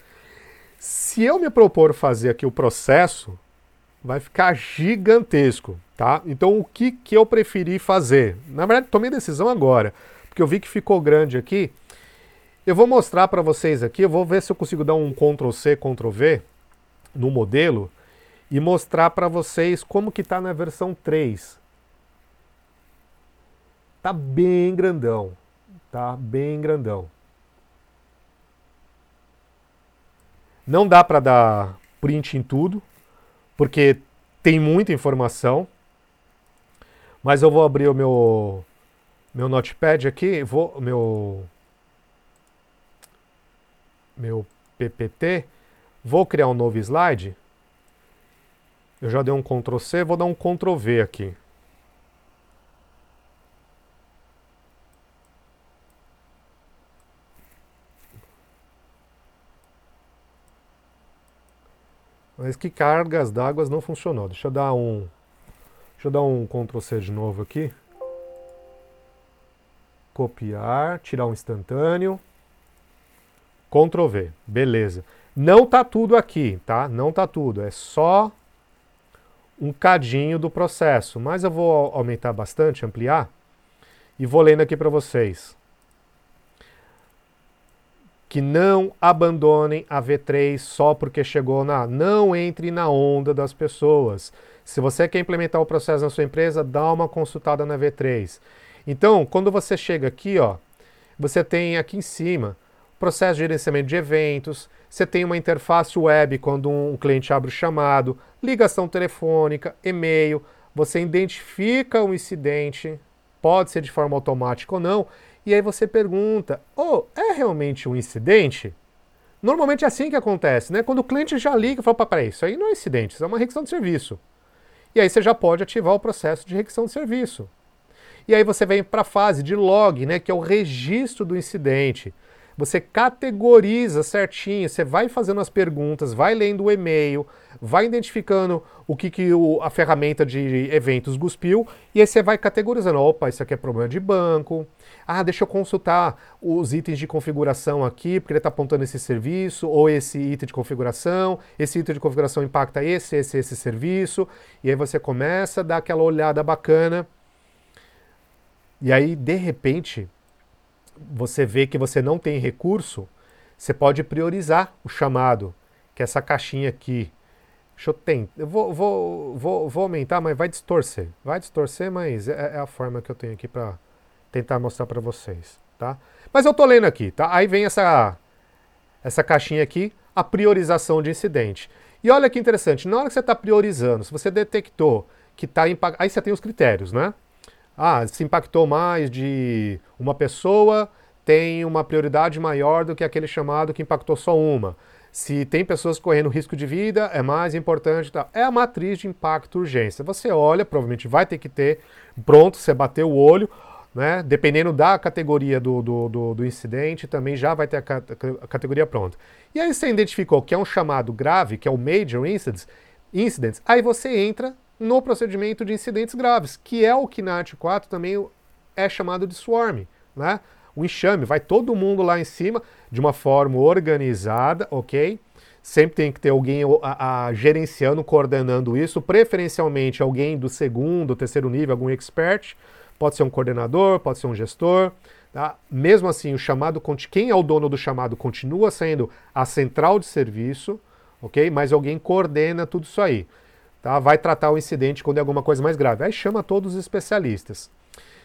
Se eu me propor fazer aqui o processo, vai ficar gigantesco, tá? Então, o que, que eu preferi fazer? Na verdade, tomei decisão agora, porque eu vi que ficou grande aqui. Eu vou mostrar para vocês aqui, eu vou ver se eu consigo dar um Ctrl C, Ctrl V no modelo, e mostrar para vocês como que está na versão 3. Tá bem grandão, tá bem grandão. Não dá para dar print em tudo, porque tem muita informação. Mas eu vou abrir o meu meu notepad aqui, vou meu meu PPT, vou criar um novo slide eu já dei um Ctrl C, vou dar um Ctrl V aqui. Mas que cargas d'água não funcionou. Deixa eu dar um. Deixa eu dar um Ctrl C de novo aqui. Copiar, tirar um instantâneo. Ctrl V. Beleza. Não tá tudo aqui, tá? Não tá tudo. É só um cadinho do processo, mas eu vou aumentar bastante, ampliar, e vou lendo aqui para vocês. Que não abandonem a V3 só porque chegou na. Não entre na onda das pessoas. Se você quer implementar o processo na sua empresa, dá uma consultada na V3. Então, quando você chega aqui, ó, você tem aqui em cima processo de gerenciamento de eventos, você tem uma interface web quando um cliente abre o chamado, ligação telefônica, e-mail, você identifica o incidente, pode ser de forma automática ou não, e aí você pergunta: "Oh, é realmente um incidente?" Normalmente é assim que acontece, né? Quando o cliente já liga e fala, peraí, isso aí não é incidente, isso é uma requisição de serviço. E aí você já pode ativar o processo de requisição de serviço. E aí você vem para a fase de log, né, que é o registro do incidente. Você categoriza certinho, você vai fazendo as perguntas, vai lendo o e-mail, vai identificando o que, que o, a ferramenta de eventos cuspiu, e aí você vai categorizando. Opa, isso aqui é problema de banco. Ah, deixa eu consultar os itens de configuração aqui, porque ele está apontando esse serviço, ou esse item de configuração. Esse item de configuração impacta esse, esse, esse serviço. E aí você começa a dar aquela olhada bacana. E aí, de repente, você vê que você não tem recurso, você pode priorizar o chamado, que é essa caixinha aqui. Deixa eu tentar. Eu vou, vou, vou, vou aumentar, mas vai distorcer. Vai distorcer, mas é, é a forma que eu tenho aqui para tentar mostrar para vocês, tá? Mas eu tô lendo aqui, tá? Aí vem essa, essa caixinha aqui, a priorização de incidente. E olha que interessante, na hora que você está priorizando, se você detectou que está impactando. Aí você tem os critérios, né? Ah, se impactou mais de uma pessoa, tem uma prioridade maior do que aquele chamado que impactou só uma. Se tem pessoas correndo risco de vida, é mais importante. Tá? É a matriz de impacto urgência. Você olha, provavelmente vai ter que ter pronto, você bateu o olho, né? dependendo da categoria do, do, do, do incidente, também já vai ter a, a, categoria pronta. E aí você identificou que é um chamado grave, que é o Major Incidents, incidents aí você entra no procedimento de incidentes graves, que é o que na Art 4 também é chamado de swarm, né? O enxame, vai todo mundo lá em cima de uma forma organizada, ok? Sempre tem que ter alguém a, a, gerenciando, coordenando isso, preferencialmente alguém do segundo, terceiro nível, algum expert, pode ser um coordenador, pode ser um gestor, tá? Mesmo assim, o chamado, quem é o dono do chamado continua sendo a central de serviço, ok? Mas alguém coordena tudo isso aí tá? vai tratar o incidente quando é alguma coisa mais grave. Aí chama todos os especialistas.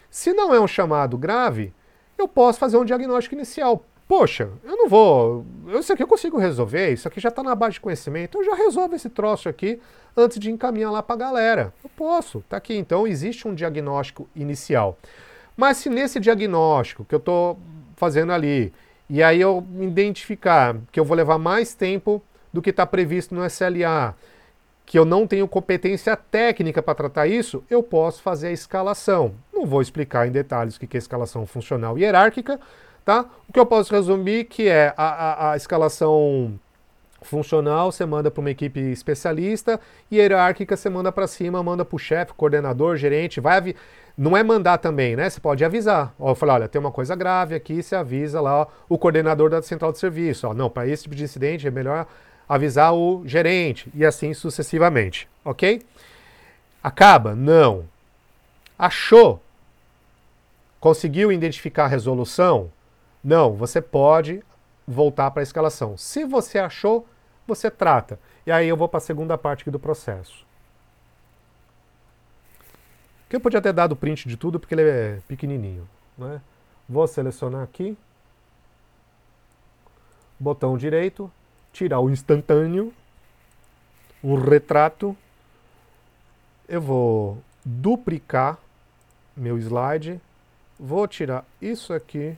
Se não é um chamado grave, eu posso fazer um diagnóstico inicial. Poxa, eu não vou. Isso aqui eu consigo resolver, isso aqui já está na base de conhecimento, eu já resolvo esse troço aqui antes de encaminhar lá para a galera. Eu posso, tá aqui. Então existe um diagnóstico inicial. Mas se nesse diagnóstico que eu estou fazendo ali, e aí eu identificar que eu vou levar mais tempo do que está previsto no SLA, que eu não tenho competência técnica para tratar isso, eu posso fazer a escalação. Não vou explicar em detalhes o que é escalação funcional e hierárquica, tá? O que eu posso resumir que é a, a, a escalação funcional você manda para uma equipe especialista e hierárquica você manda para cima, manda para o chefe, coordenador, gerente, vai não é mandar também, né? Você pode avisar. Ó, eu falei, olha, tem uma coisa grave aqui, você avisa lá o coordenador da central de serviço. Ó, não, para esse tipo de incidente é melhor avisar o gerente e assim sucessivamente, ok? Acaba? Não. Achou? Conseguiu identificar a resolução? Não, você pode voltar para a escalação. Se você achou, você trata. E aí eu vou para a segunda parte aqui do processo. Que eu podia ter dado print de tudo porque ele é pequenininho. Né? Vou selecionar aqui. Botão direito, tirar o instantâneo, o retrato. Eu vou duplicar meu slide, vou tirar isso aqui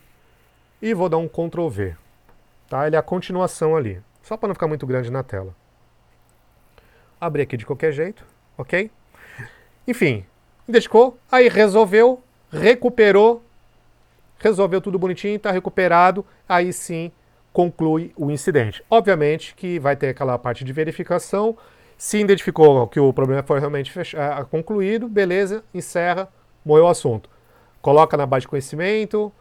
e vou dar um Ctrl V. Tá? Ele é a continuação ali, só para não ficar muito grande na tela. Abri aqui de qualquer jeito, ok? Enfim, identificou, aí resolveu, recuperou, resolveu tudo bonitinho, está recuperado, aí sim conclui o incidente. Obviamente que vai ter aquela parte de verificação. Se identificou que o problema foi realmente fechado, concluído, beleza, encerra, morreu o assunto. Coloca na base de conhecimento,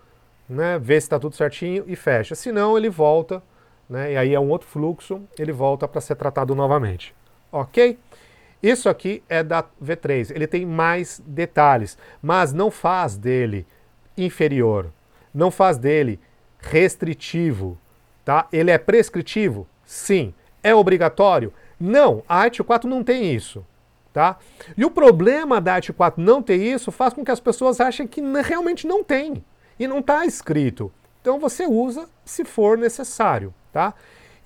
né, vê se está tudo certinho e fecha. Se não, ele volta, né, e aí é um outro fluxo, ele volta para ser tratado novamente. Ok? Isso aqui é da V3, ele tem mais detalhes, mas não faz dele inferior, não faz dele restritivo, Tá? Ele é prescritivo? Sim. É obrigatório? Não. A Arte 4 não tem isso. Tá? E o problema da Arte 4 não ter isso faz com que as pessoas achem que realmente não tem. E não está escrito. Então você usa se for necessário. Tá?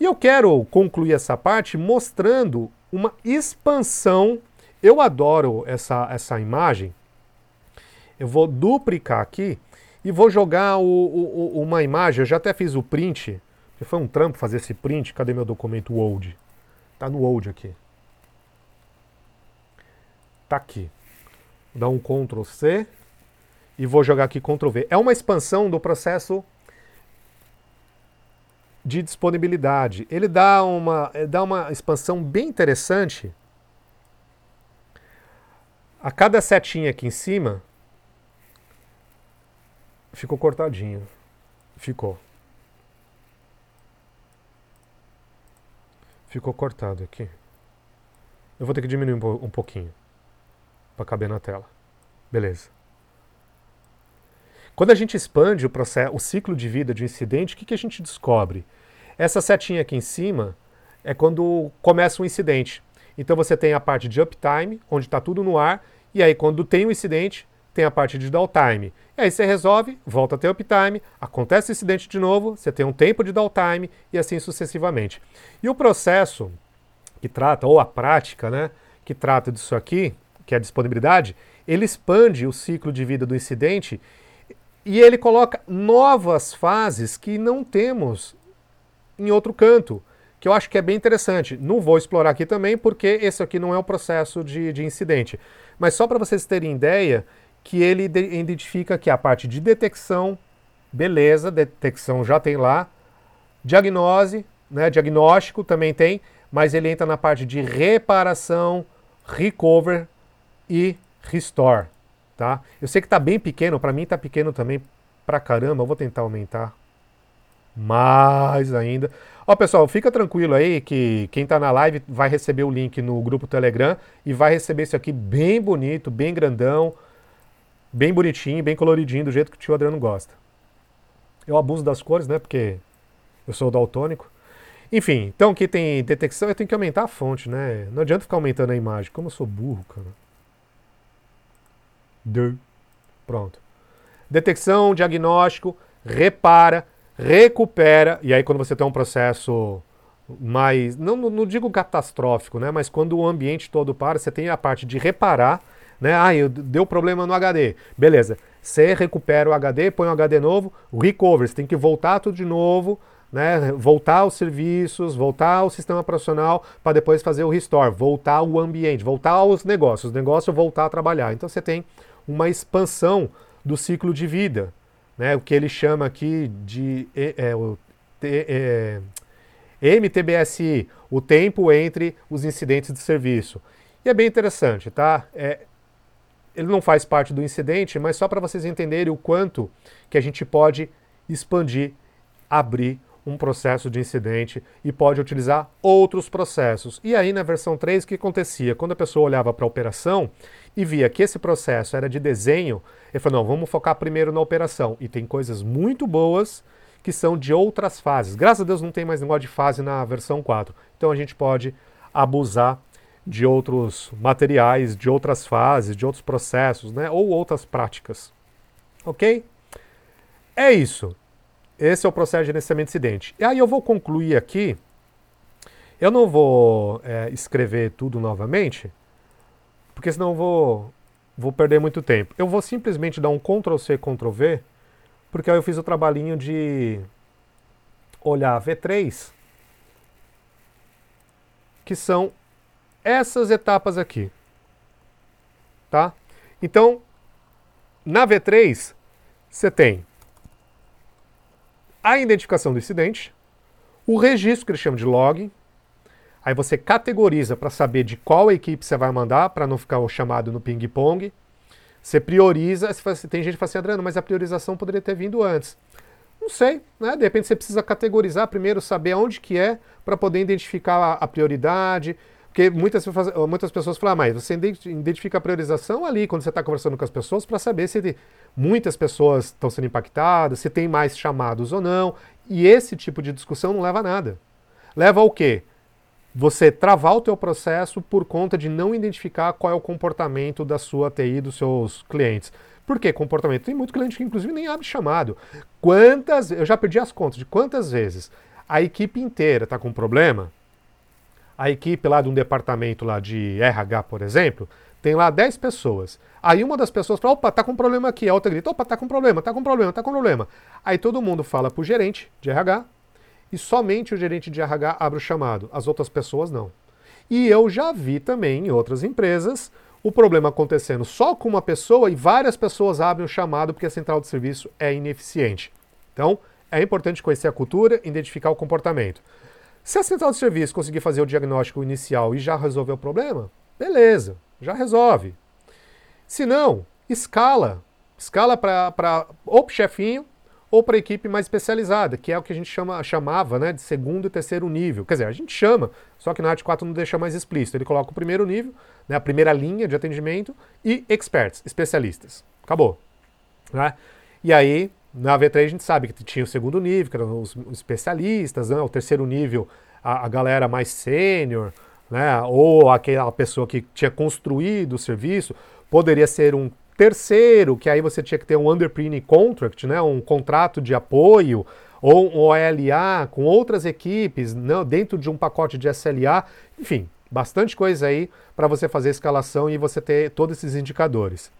E eu quero concluir essa parte mostrando uma expansão. Eu adoro essa, essa imagem. Eu vou duplicar aqui e vou jogar o, o, uma imagem. Eu já até fiz o print foi um trampo fazer esse print. Cadê meu documento Word? Tá no Word aqui. Tá aqui. Dá um Ctrl C e vou jogar aqui Ctrl V. É uma expansão do processo de disponibilidade. Ele dá uma, dá uma expansão bem interessante. A cada setinha aqui em cima ficou cortadinho. Ficou. Ficou cortado aqui. Eu vou ter que diminuir um pouquinho para caber na tela. Beleza. Quando a gente expande o, processo, o ciclo de vida de um incidente, o que, que a gente descobre? Essa setinha aqui em cima é quando começa um incidente. Então você tem a parte de uptime, onde está tudo no ar, e aí quando tem um incidente, tem a parte de downtime. E aí você resolve, volta a ter uptime, acontece o incidente de novo, você tem um tempo de downtime e assim sucessivamente. E o processo que trata, ou a prática, né, que trata disso aqui, que é a disponibilidade, ele expande o ciclo de vida do incidente e ele coloca novas fases que não temos em outro canto, que eu acho que é bem interessante. Não vou explorar aqui também, porque esse aqui não é o processo de, de incidente. Mas só para vocês terem ideia, que ele identifica que a parte de detecção, beleza, detecção já tem lá, diagnose, né, diagnóstico também tem, mas ele entra na parte de reparação, recover e restore, tá? Eu sei que está bem pequeno, para mim está pequeno também pra caramba, eu vou tentar aumentar mais ainda. Ó, pessoal, fica tranquilo aí que quem está na live vai receber o link no grupo Telegram e vai receber isso aqui bem bonito, bem grandão, bem bonitinho, bem coloridinho, do jeito que o tio Adriano gosta. Eu abuso das cores, né? Porque eu sou daltônico. Enfim, então aqui tem detecção, eu tenho que aumentar a fonte, né? Não adianta ficar aumentando a imagem, como eu sou burro, cara. Pronto. Detecção, diagnóstico, repara, recupera, e aí quando você tem um processo mais, não, não digo catastrófico, né, mas quando o ambiente todo para, você tem a parte de reparar, né, ah, eu, deu problema no HD, beleza, você recupera o HD, põe o HD novo, recover, você tem que voltar tudo de novo, né, voltar aos serviços, voltar ao sistema operacional para depois fazer o restore, voltar ao ambiente, voltar aos negócios, o negócio voltar a trabalhar. Então você tem uma expansão do ciclo de vida, né? o que ele chama aqui de é, o, é, MTBSI, o tempo entre os incidentes de serviço. E é bem interessante, tá? É, ele não faz parte do incidente, mas só para vocês entenderem o quanto que a gente pode expandir, abrir um processo de incidente e pode utilizar outros processos. E aí na versão 3 o que acontecia? Quando a pessoa olhava para a operação e via que esse processo era de desenho, ele falou: não, vamos focar primeiro na operação. E tem coisas muito boas que são de outras fases. Graças a Deus não tem mais negócio de fase na versão 4. Então a gente pode abusar de outros materiais, de outras fases, de outros processos, né? ou outras práticas. Ok? É isso. Esse é o processo de gerenciamento de incidente. E aí eu vou concluir aqui. Eu não vou é, escrever tudo novamente, porque senão vou, vou perder muito tempo. Eu vou simplesmente dar um Ctrl C, Ctrl V, porque aí eu fiz o trabalhinho de olhar V3, que são essas etapas aqui. Tá? Então, na V3, você tem a identificação do incidente, o registro que eles chamam de log, Aí você categoriza para saber de qual equipe você vai mandar, para não ficar o chamado no ping-pong. Você prioriza. Tem gente que fala assim, Adriano, mas a priorização poderia ter vindo antes. Não sei, né? De repente você precisa categorizar primeiro, saber onde que é, para poder identificar a, a, prioridade. Porque muitas, muitas pessoas falam, ah, mas você identifica a priorização ali, quando você está conversando com as pessoas, para saber se muitas pessoas estão sendo impactadas, se tem mais chamados ou não. E esse tipo de discussão não leva a nada. Leva ao quê? Você travar o teu processo por conta de não identificar qual é o comportamento da sua TI, dos seus clientes. Por que comportamento? Tem muito cliente que inclusive nem abre chamado. Quantas, eu já perdi as contas de quantas vezes a equipe inteira está com problema, a equipe lá de um departamento lá de RH, por exemplo, tem lá 10 pessoas. Aí uma das pessoas fala, opa, tá com problema aqui. A outra grita, opa, tá com problema, tá com problema, tá com problema. Aí todo mundo fala pro gerente de RH, e somente o gerente de RH abre o chamado, as outras pessoas não. E eu já vi também em outras empresas o problema acontecendo só com uma pessoa e várias pessoas abrem o chamado porque a central de serviço é ineficiente. Então, é importante conhecer a cultura, identificar o comportamento. Se a central de serviço conseguir fazer o diagnóstico inicial e já resolver o problema, beleza, já resolve. Se não, escala. Escala para para chefinho ou para equipe mais especializada, que é o que a gente chama, chamava né, de segundo e terceiro nível. Quer dizer, a gente chama, só que na Art 4 não deixa mais explícito. Ele coloca o primeiro nível, né, a primeira linha de atendimento, e experts, especialistas. Acabou. Né? E aí, na V3 a gente sabe que tinha o segundo nível, que eram os especialistas, né, o terceiro nível, a, a galera mais sênior, né, ou aquela pessoa que tinha construído o serviço, poderia ser um terceiro, que aí você tinha que ter um underprinting contract, né, um contrato de apoio, ou um OLA com outras equipes, né, dentro de um pacote de SLA, enfim, bastante coisa aí para você fazer a escalação e você ter todos esses indicadores.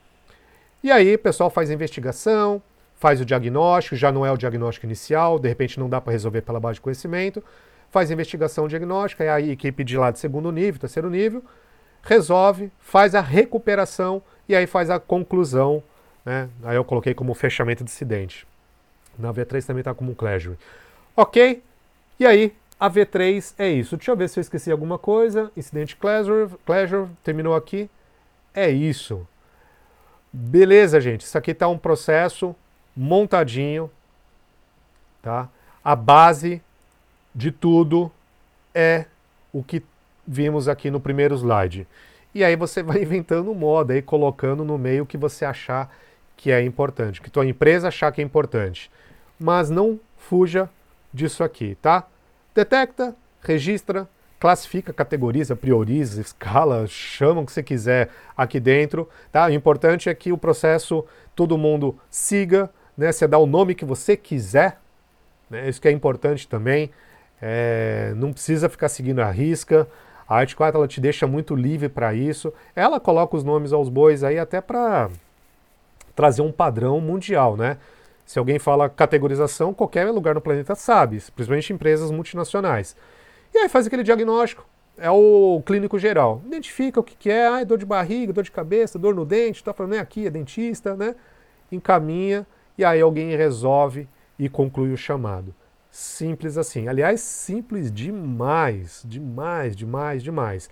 E aí o pessoal faz a investigação, faz o diagnóstico, já não é o diagnóstico inicial, de repente não dá para resolver pela base de conhecimento, faz a investigação diagnóstica, aí a equipe de lá de segundo nível, terceiro nível, resolve, faz a recuperação e aí faz a conclusão. Né? Aí eu coloquei como fechamento de incidente. Na V3 também está como um Cleansure. Ok? E aí, a V3 é isso. Deixa eu ver se eu esqueci alguma coisa. Incidente Cleansure, Cleansure terminou aqui. É isso. Beleza, gente. Isso aqui está um processo montadinho. Tá? A base de tudo é o que vimos aqui no primeiro slide. E aí você vai inventando moda e colocando no meio o que você achar que é importante, que tua empresa achar que é importante. Mas não fuja disso aqui, tá? Detecta, registra, classifica, categoriza, prioriza, escala, chama o que você quiser aqui dentro, tá? O importante é que o processo todo mundo siga, né? Você dá o nome que você quiser, né? Isso que é importante também. É, não precisa ficar seguindo a risca. A Art 4 ela te deixa muito livre para isso. Ela coloca os nomes aos bois aí até para trazer um padrão mundial, né? Se alguém fala categorização, qualquer lugar no planeta sabe, principalmente empresas multinacionais. E aí faz aquele diagnóstico. É o clínico geral. Identifica o que, que é, ah, dor de barriga, dor de cabeça, dor no dente, tá falando, é aqui, é dentista, né? Encaminha e aí alguém resolve e conclui o chamado. Simples assim. Aliás, simples demais, demais, demais, demais.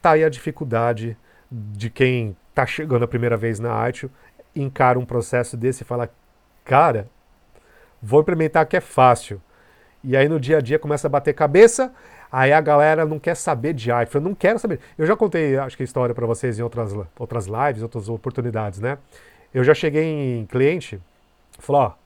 Tá aí a dificuldade de quem tá chegando a primeira vez na arte, encara um processo desse e fala: "Cara, vou implementar que é fácil". E aí no dia a dia começa a bater cabeça, aí a galera não quer saber de arte. Eu não quero saber. Eu já contei, acho que a história para vocês em outras outras lives, outras oportunidades, né? Eu já cheguei em cliente, falou, ó,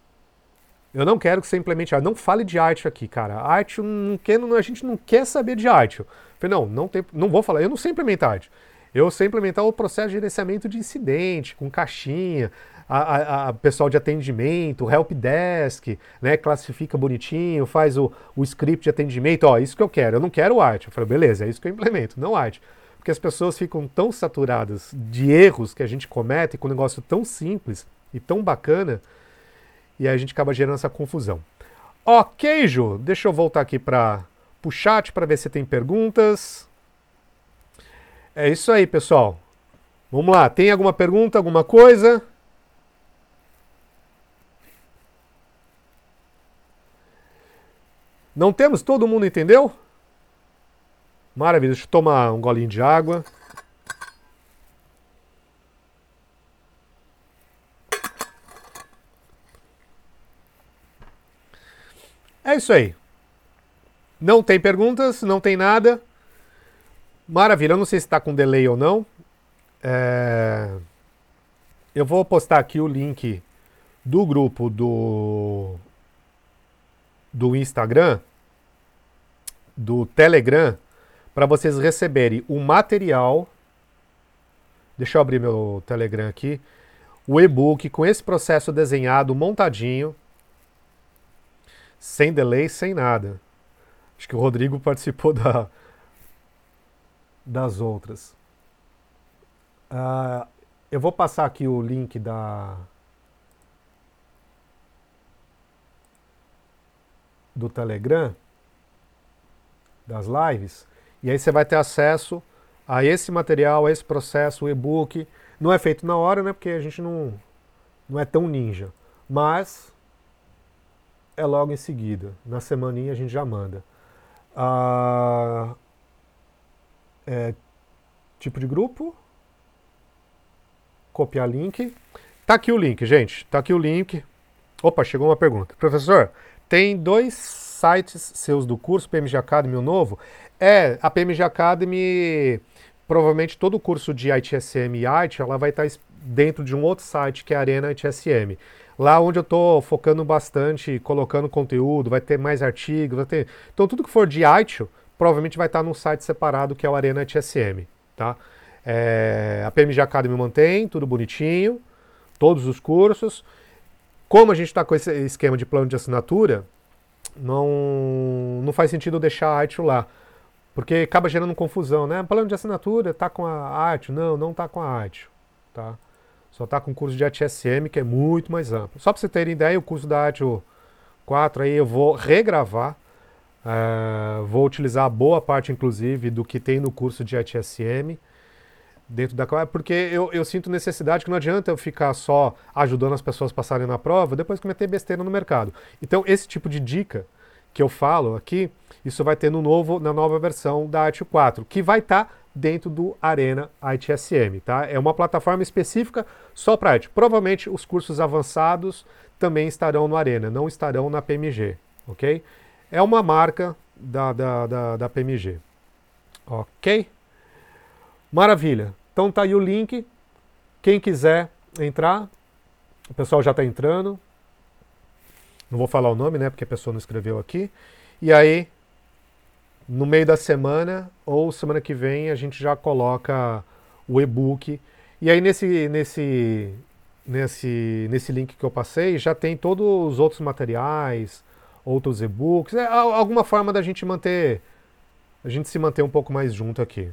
eu não quero que você implemente arte. Não fale de arte aqui, cara. Arte, não quer, a gente não quer saber de arte. Eu falei, não, não, tem, não vou falar. Eu não sei implementar arte. Eu sei implementar o processo de gerenciamento de incidente, com caixinha, a, a, a, pessoal de atendimento, help desk, né, classifica bonitinho, faz o, o script de atendimento, ó, isso que eu quero, eu não quero arte. Eu falei, beleza, é isso que eu implemento, não arte. Porque as pessoas ficam tão saturadas de erros que a gente comete com um negócio tão simples e tão bacana e aí a gente acaba gerando essa confusão. Ok, Ju, deixa eu voltar aqui para o chat para ver se tem perguntas. É isso aí, pessoal. Vamos lá, tem alguma pergunta, alguma coisa? Não temos? Todo mundo entendeu? Maravilha, deixa eu tomar um golinho de água. É isso aí. Não tem perguntas, não tem nada. Maravilha, eu não sei se está com delay ou não. É... Eu vou postar aqui o link do grupo do, do Instagram, do Telegram, para vocês receberem o material. Deixa eu abrir meu Telegram aqui. O e-book com esse processo desenhado, montadinho sem delay, sem nada. Acho que o Rodrigo participou da, das outras. Uh, eu vou passar aqui o link da do Telegram das lives, e aí você vai ter acesso a esse material, a esse processo, o e-book. Não é feito na hora, né? Porque a gente não, não é tão ninja. Mas é logo em seguida. Na semaninha a gente já manda. Ah, é, tipo de grupo. Copiar link. Tá aqui o link, gente. Tá aqui o link. Opa, chegou uma pergunta. Professor, tem dois sites seus do curso PMG Academy, o novo. É, a PMG Academy, provavelmente todo o curso de ITSM e IT, ela vai estar dentro de um outro site que é a Arena ITSM. Lá onde eu estou focando bastante, colocando conteúdo, vai ter mais artigos, vai ter... Então tudo que for de ITIL, provavelmente vai estar num site separado que é o Arena ITSM, tá? É, a PMG Academy mantém, tudo bonitinho, todos os cursos. Como a gente está com esse esquema de plano de assinatura, não, não faz sentido deixar a ITIL lá. Porque acaba gerando confusão, né? Plano de assinatura está com a ITIL? Não, não está com a ITIL, tá? Só está com o curso de ATSM, que é muito mais amplo. Só para você terem ideia, o curso da ATO 4 aí eu vou regravar. Uh, vou utilizar boa parte, inclusive, do que tem no curso de ATSM dentro da porque eu, eu sinto necessidade que não adianta eu ficar só ajudando as pessoas a passarem na prova depois cometer besteira no mercado. Então, esse tipo de dica que eu falo aqui, isso vai ter no novo, na nova versão da AT 4, que vai estar tá dentro do Arena ITSM, tá? É uma plataforma específica só para IT. Provavelmente os cursos avançados também estarão no Arena, não estarão na PMG, ok? É uma marca da, da, da, da PMG, ok? Maravilha. Então tá aí o link. Quem quiser entrar, o pessoal já está entrando. Não vou falar o nome, né? Porque a pessoa não escreveu aqui. E aí, no meio da semana ou semana que vem a gente já coloca o e-book. E aí nesse, nesse, nesse, nesse link que eu passei já tem todos os outros materiais, outros e-books, é alguma forma da gente manter, a gente se manter um pouco mais junto aqui.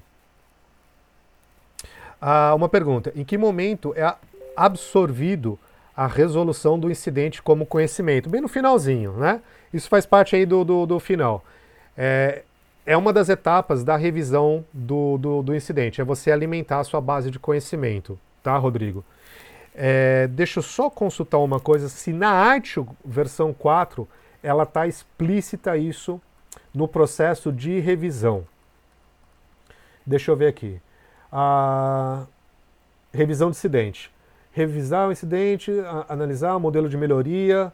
Ah, uma pergunta: em que momento é absorvido a resolução do incidente como conhecimento? Bem no finalzinho, né? Isso faz parte aí do, do, do final. É, é uma das etapas da revisão do, do, do, incidente, é você alimentar a sua base de conhecimento, tá, Rodrigo? É, deixa eu só consultar uma coisa, se na arte versão 4 ela está explícita isso no processo de revisão. Deixa eu ver aqui. A revisão de incidente. Revisar o incidente, analisar o modelo de melhoria,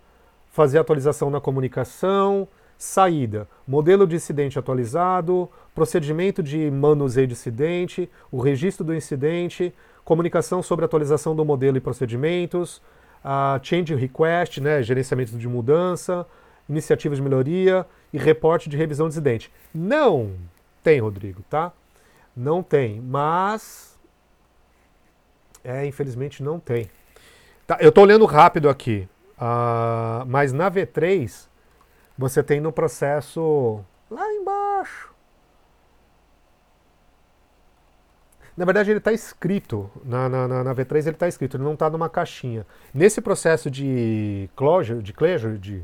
fazer atualização na comunicação, Saída: modelo de incidente atualizado, procedimento de manuseio de incidente, o registro do incidente, comunicação sobre atualização do modelo e procedimentos, a change request, né, gerenciamento de mudança, iniciativas de melhoria e reporte de revisão de incidente. Não tem, Rodrigo, tá? Não tem, mas é, infelizmente não tem. Tá, eu estou olhando rápido aqui, uh, mas na V3 você tem no processo lá embaixo. Na verdade, ele está escrito, na, na, na, V3 ele está escrito, ele não está numa caixinha. Nesse processo de closure, de closure, de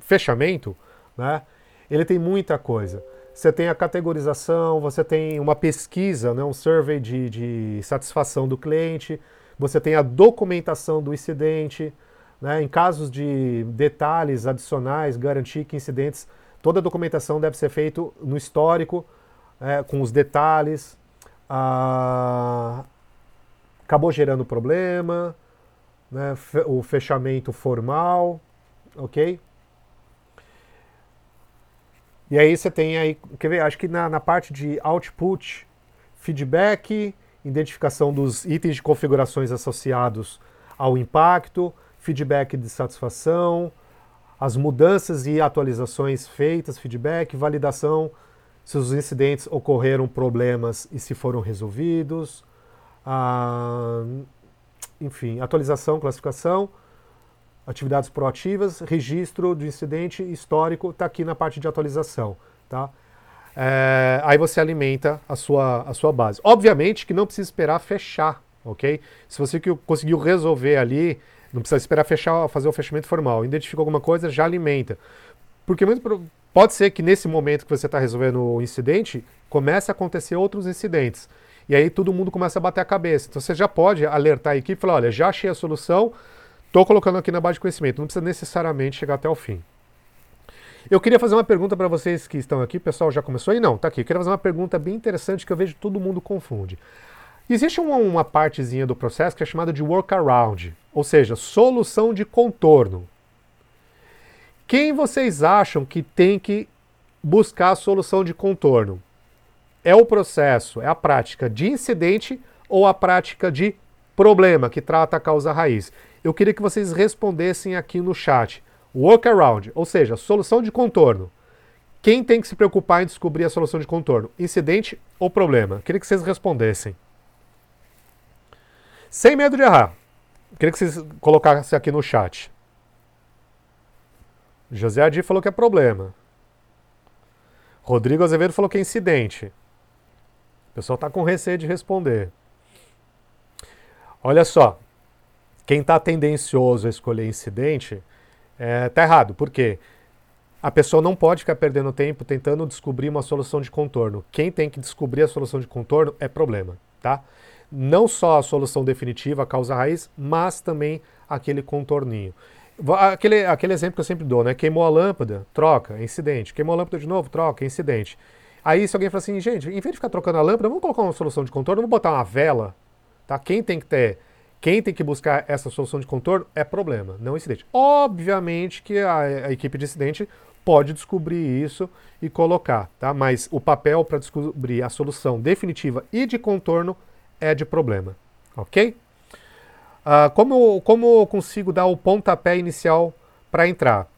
fechamento, né, ele tem muita coisa. Você tem a categorização, você tem uma pesquisa, né, um survey de, de satisfação do cliente, você tem a documentação do incidente, né? Em casos de detalhes adicionais, garantir que incidentes, toda a documentação deve ser feita no histórico, é, com os detalhes. Ah, acabou gerando problema, né? o fechamento formal, ok? E aí você tem aí, quer ver, acho que na, na parte de output, feedback, identificação dos itens de configurações associados ao impacto, feedback de satisfação, as mudanças e atualizações feitas, feedback, validação se os incidentes ocorreram problemas e se foram resolvidos, ah, enfim, atualização, classificação, atividades proativas, registro do incidente histórico, está aqui na parte de atualização, tá? É, aí você alimenta a sua, a sua base. Obviamente que não precisa esperar fechar, ok? Se você conseguiu resolver ali não precisa esperar fechar, fazer o fechamento formal. Identificou alguma coisa, já alimenta. Porque muito Pode ser que nesse momento que você está resolvendo o incidente, comece a acontecer outros incidentes. E aí todo mundo começa a bater a cabeça. Então você já pode alertar a equipe e falar: olha, já achei a solução, estou colocando aqui na base de conhecimento. Não precisa necessariamente chegar até o fim. Eu queria fazer uma pergunta para vocês que estão aqui. O pessoal já começou aí? Não, tá aqui. Eu queria fazer uma pergunta bem interessante que eu vejo todo mundo confunde. Existe uma, uma partezinha do processo que é chamada de workaround, ou seja, solução de contorno. Quem vocês acham que tem que buscar a solução de contorno? É o processo, é a prática de incidente ou a prática de problema que trata a causa raiz? Eu queria que vocês respondessem aqui no chat workaround, ou seja, solução de contorno. Quem tem que se preocupar em descobrir a solução de contorno? Incidente ou problema? Queria que vocês respondessem. Sem medo de errar. Queria que vocês colocassem aqui no chat. José Adi falou que é problema. Rodrigo Azevedo falou que é incidente. O pessoal está com receio de responder. Olha só. Quem está tendencioso a escolher incidente é, tá errado. Por quê? A pessoa não pode ficar perdendo tempo tentando descobrir uma solução de contorno. Quem tem que descobrir a solução de contorno é problema, tá? Não só a solução definitiva, a causa raiz, mas também aquele contorninho. Aquele, aquele exemplo que eu sempre dou, né? Queimou a lâmpada, troca, incidente. Queimou a lâmpada de novo, troca, incidente. Aí se alguém fala assim, gente, em vez de ficar trocando a lâmpada, vamos colocar uma solução de contorno, vamos botar uma vela, tá? Quem tem que ter quem tem que buscar essa solução de contorno é problema, não incidente. Obviamente que a, a equipe de incidente pode descobrir isso e colocar, tá? Mas o papel para descobrir a solução definitiva e de contorno é de problema, ok? Uh, como, como eu consigo dar o pontapé inicial para entrar?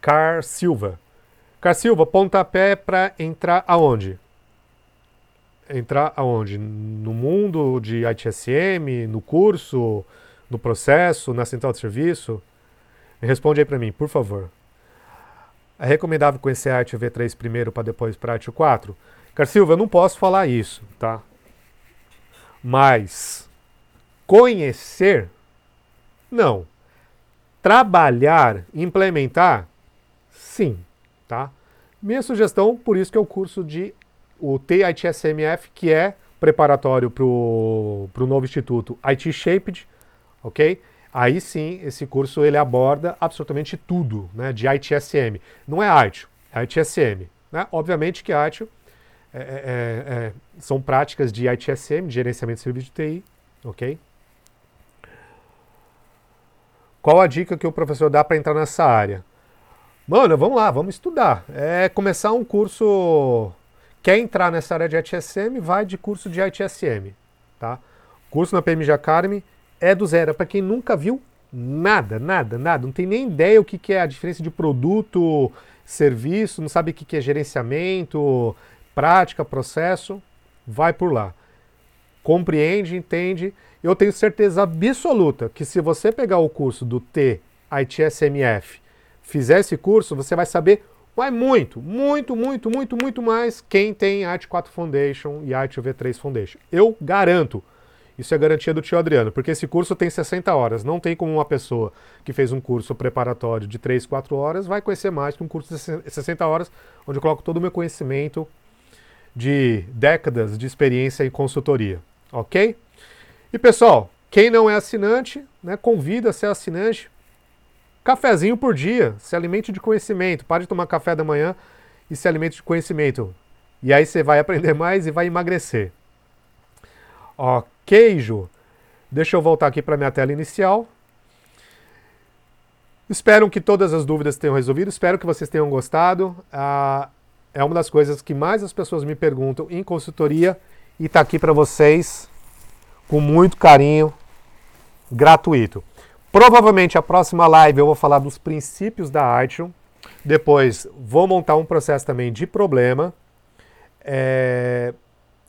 Car Silva. Car Silva, pontapé para entrar aonde? entrar aonde? No mundo de ITSM, no curso, no processo, na central de serviço? Responde aí para mim, por favor. É recomendável conhecer a Arte V3 primeiro para depois para a Arte 4? Carsilva, eu não posso falar isso, tá? Mas conhecer, não. Trabalhar, implementar, sim, tá? Minha sugestão, por isso que é o curso de o TITSMF, que é preparatório para o novo instituto IT Shaped, ok? Aí sim, esse curso ele aborda absolutamente tudo né, de ITSM. Não é ITIL, é ITSM. Né? Obviamente que ITIL é, é, é, é, são práticas de ITSM, de gerenciamento de serviço de TI, ok? Qual a dica que o professor dá para entrar nessa área? Mano, vamos lá, vamos estudar. É começar um curso Quer entrar nessa área de ITSM, vai de curso de ITSM. Tá? curso na PMG Academy é do zero. É para quem nunca viu nada, nada, nada, não tem nem ideia o que, que é a diferença de produto, serviço, não sabe o que, que é gerenciamento, prática, processo, vai por lá. Compreende, entende. Eu tenho certeza absoluta que se você pegar o curso do T ITSMF, fizer esse curso, você vai saber mas muito, muito, muito, muito, muito mais quem tem Art 4 Foundation e Art V3 Foundation. Eu garanto. Isso é garantia do tio Adriano, porque esse curso tem 60 horas. Não tem como uma pessoa que fez um curso preparatório de 3, 4 horas vai conhecer mais que um curso de 60 horas, onde eu coloco todo o meu conhecimento de décadas de experiência em consultoria. Ok? E pessoal, quem não é assinante, né, convida a ser assinante. Cafezinho por dia, se alimente de conhecimento. Pare de tomar café da manhã e se alimente de conhecimento. E aí você vai aprender mais e vai emagrecer. Ok, Ju. Deixa eu voltar aqui para minha tela inicial. Espero que todas as dúvidas tenham resolvido. Espero que vocês tenham gostado. Ah, é uma das coisas que mais as pessoas me perguntam em consultoria e está aqui para vocês com muito carinho, gratuito. Provavelmente a próxima live eu vou falar dos princípios da Artium. Depois vou montar um processo também de problema. É...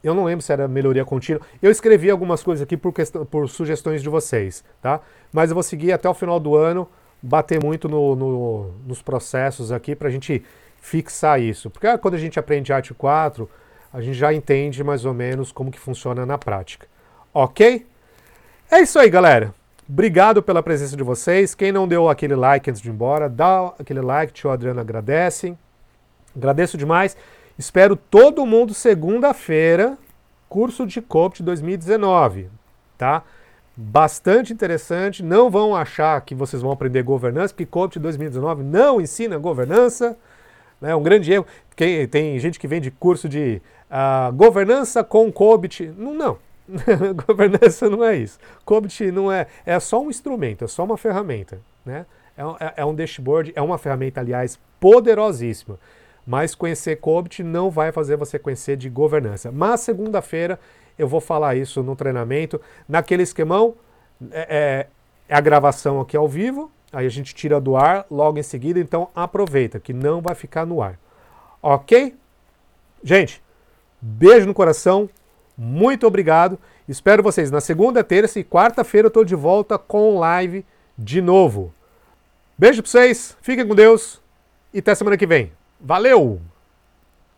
Eu não lembro se era melhoria contínua. Eu escrevi algumas coisas aqui por, por sugestões de vocês, tá? Mas eu vou seguir até o final do ano, bater muito no, no, nos processos aqui para a gente fixar isso. Porque ah, quando a gente aprende Arte 4, a gente já entende mais ou menos como que funciona na prática. Ok? É isso aí, galera. Obrigado pela presença de vocês. Quem não deu aquele like antes de ir embora, dá aquele like, tio Adriano agradece. Agradeço demais. Espero todo mundo segunda-feira, curso de COPT 2019, tá? Bastante interessante. Não vão achar que vocês vão aprender governança, porque COPT 2019 não ensina governança. Né? um grande erro. Quem, tem gente que vem de curso de uh, governança com COBIT. Não, não. governança não é isso. COBIT não é. É só um instrumento, é só uma ferramenta. Né? É, é, é um dashboard, é uma ferramenta, aliás, poderosíssima. Mas conhecer COBIT não vai fazer você conhecer de governança. Mas segunda-feira eu vou falar isso no treinamento. Naquele esquemão, é, é, é a gravação aqui ao vivo, aí a gente tira do ar logo em seguida, então aproveita, que não vai ficar no ar. Ok? Gente, beijo no coração, muito obrigado. Espero vocês na segunda, terça e quarta-feira eu estou de volta com live de novo. Beijo para vocês, fiquem com Deus e até semana que vem. Valeu!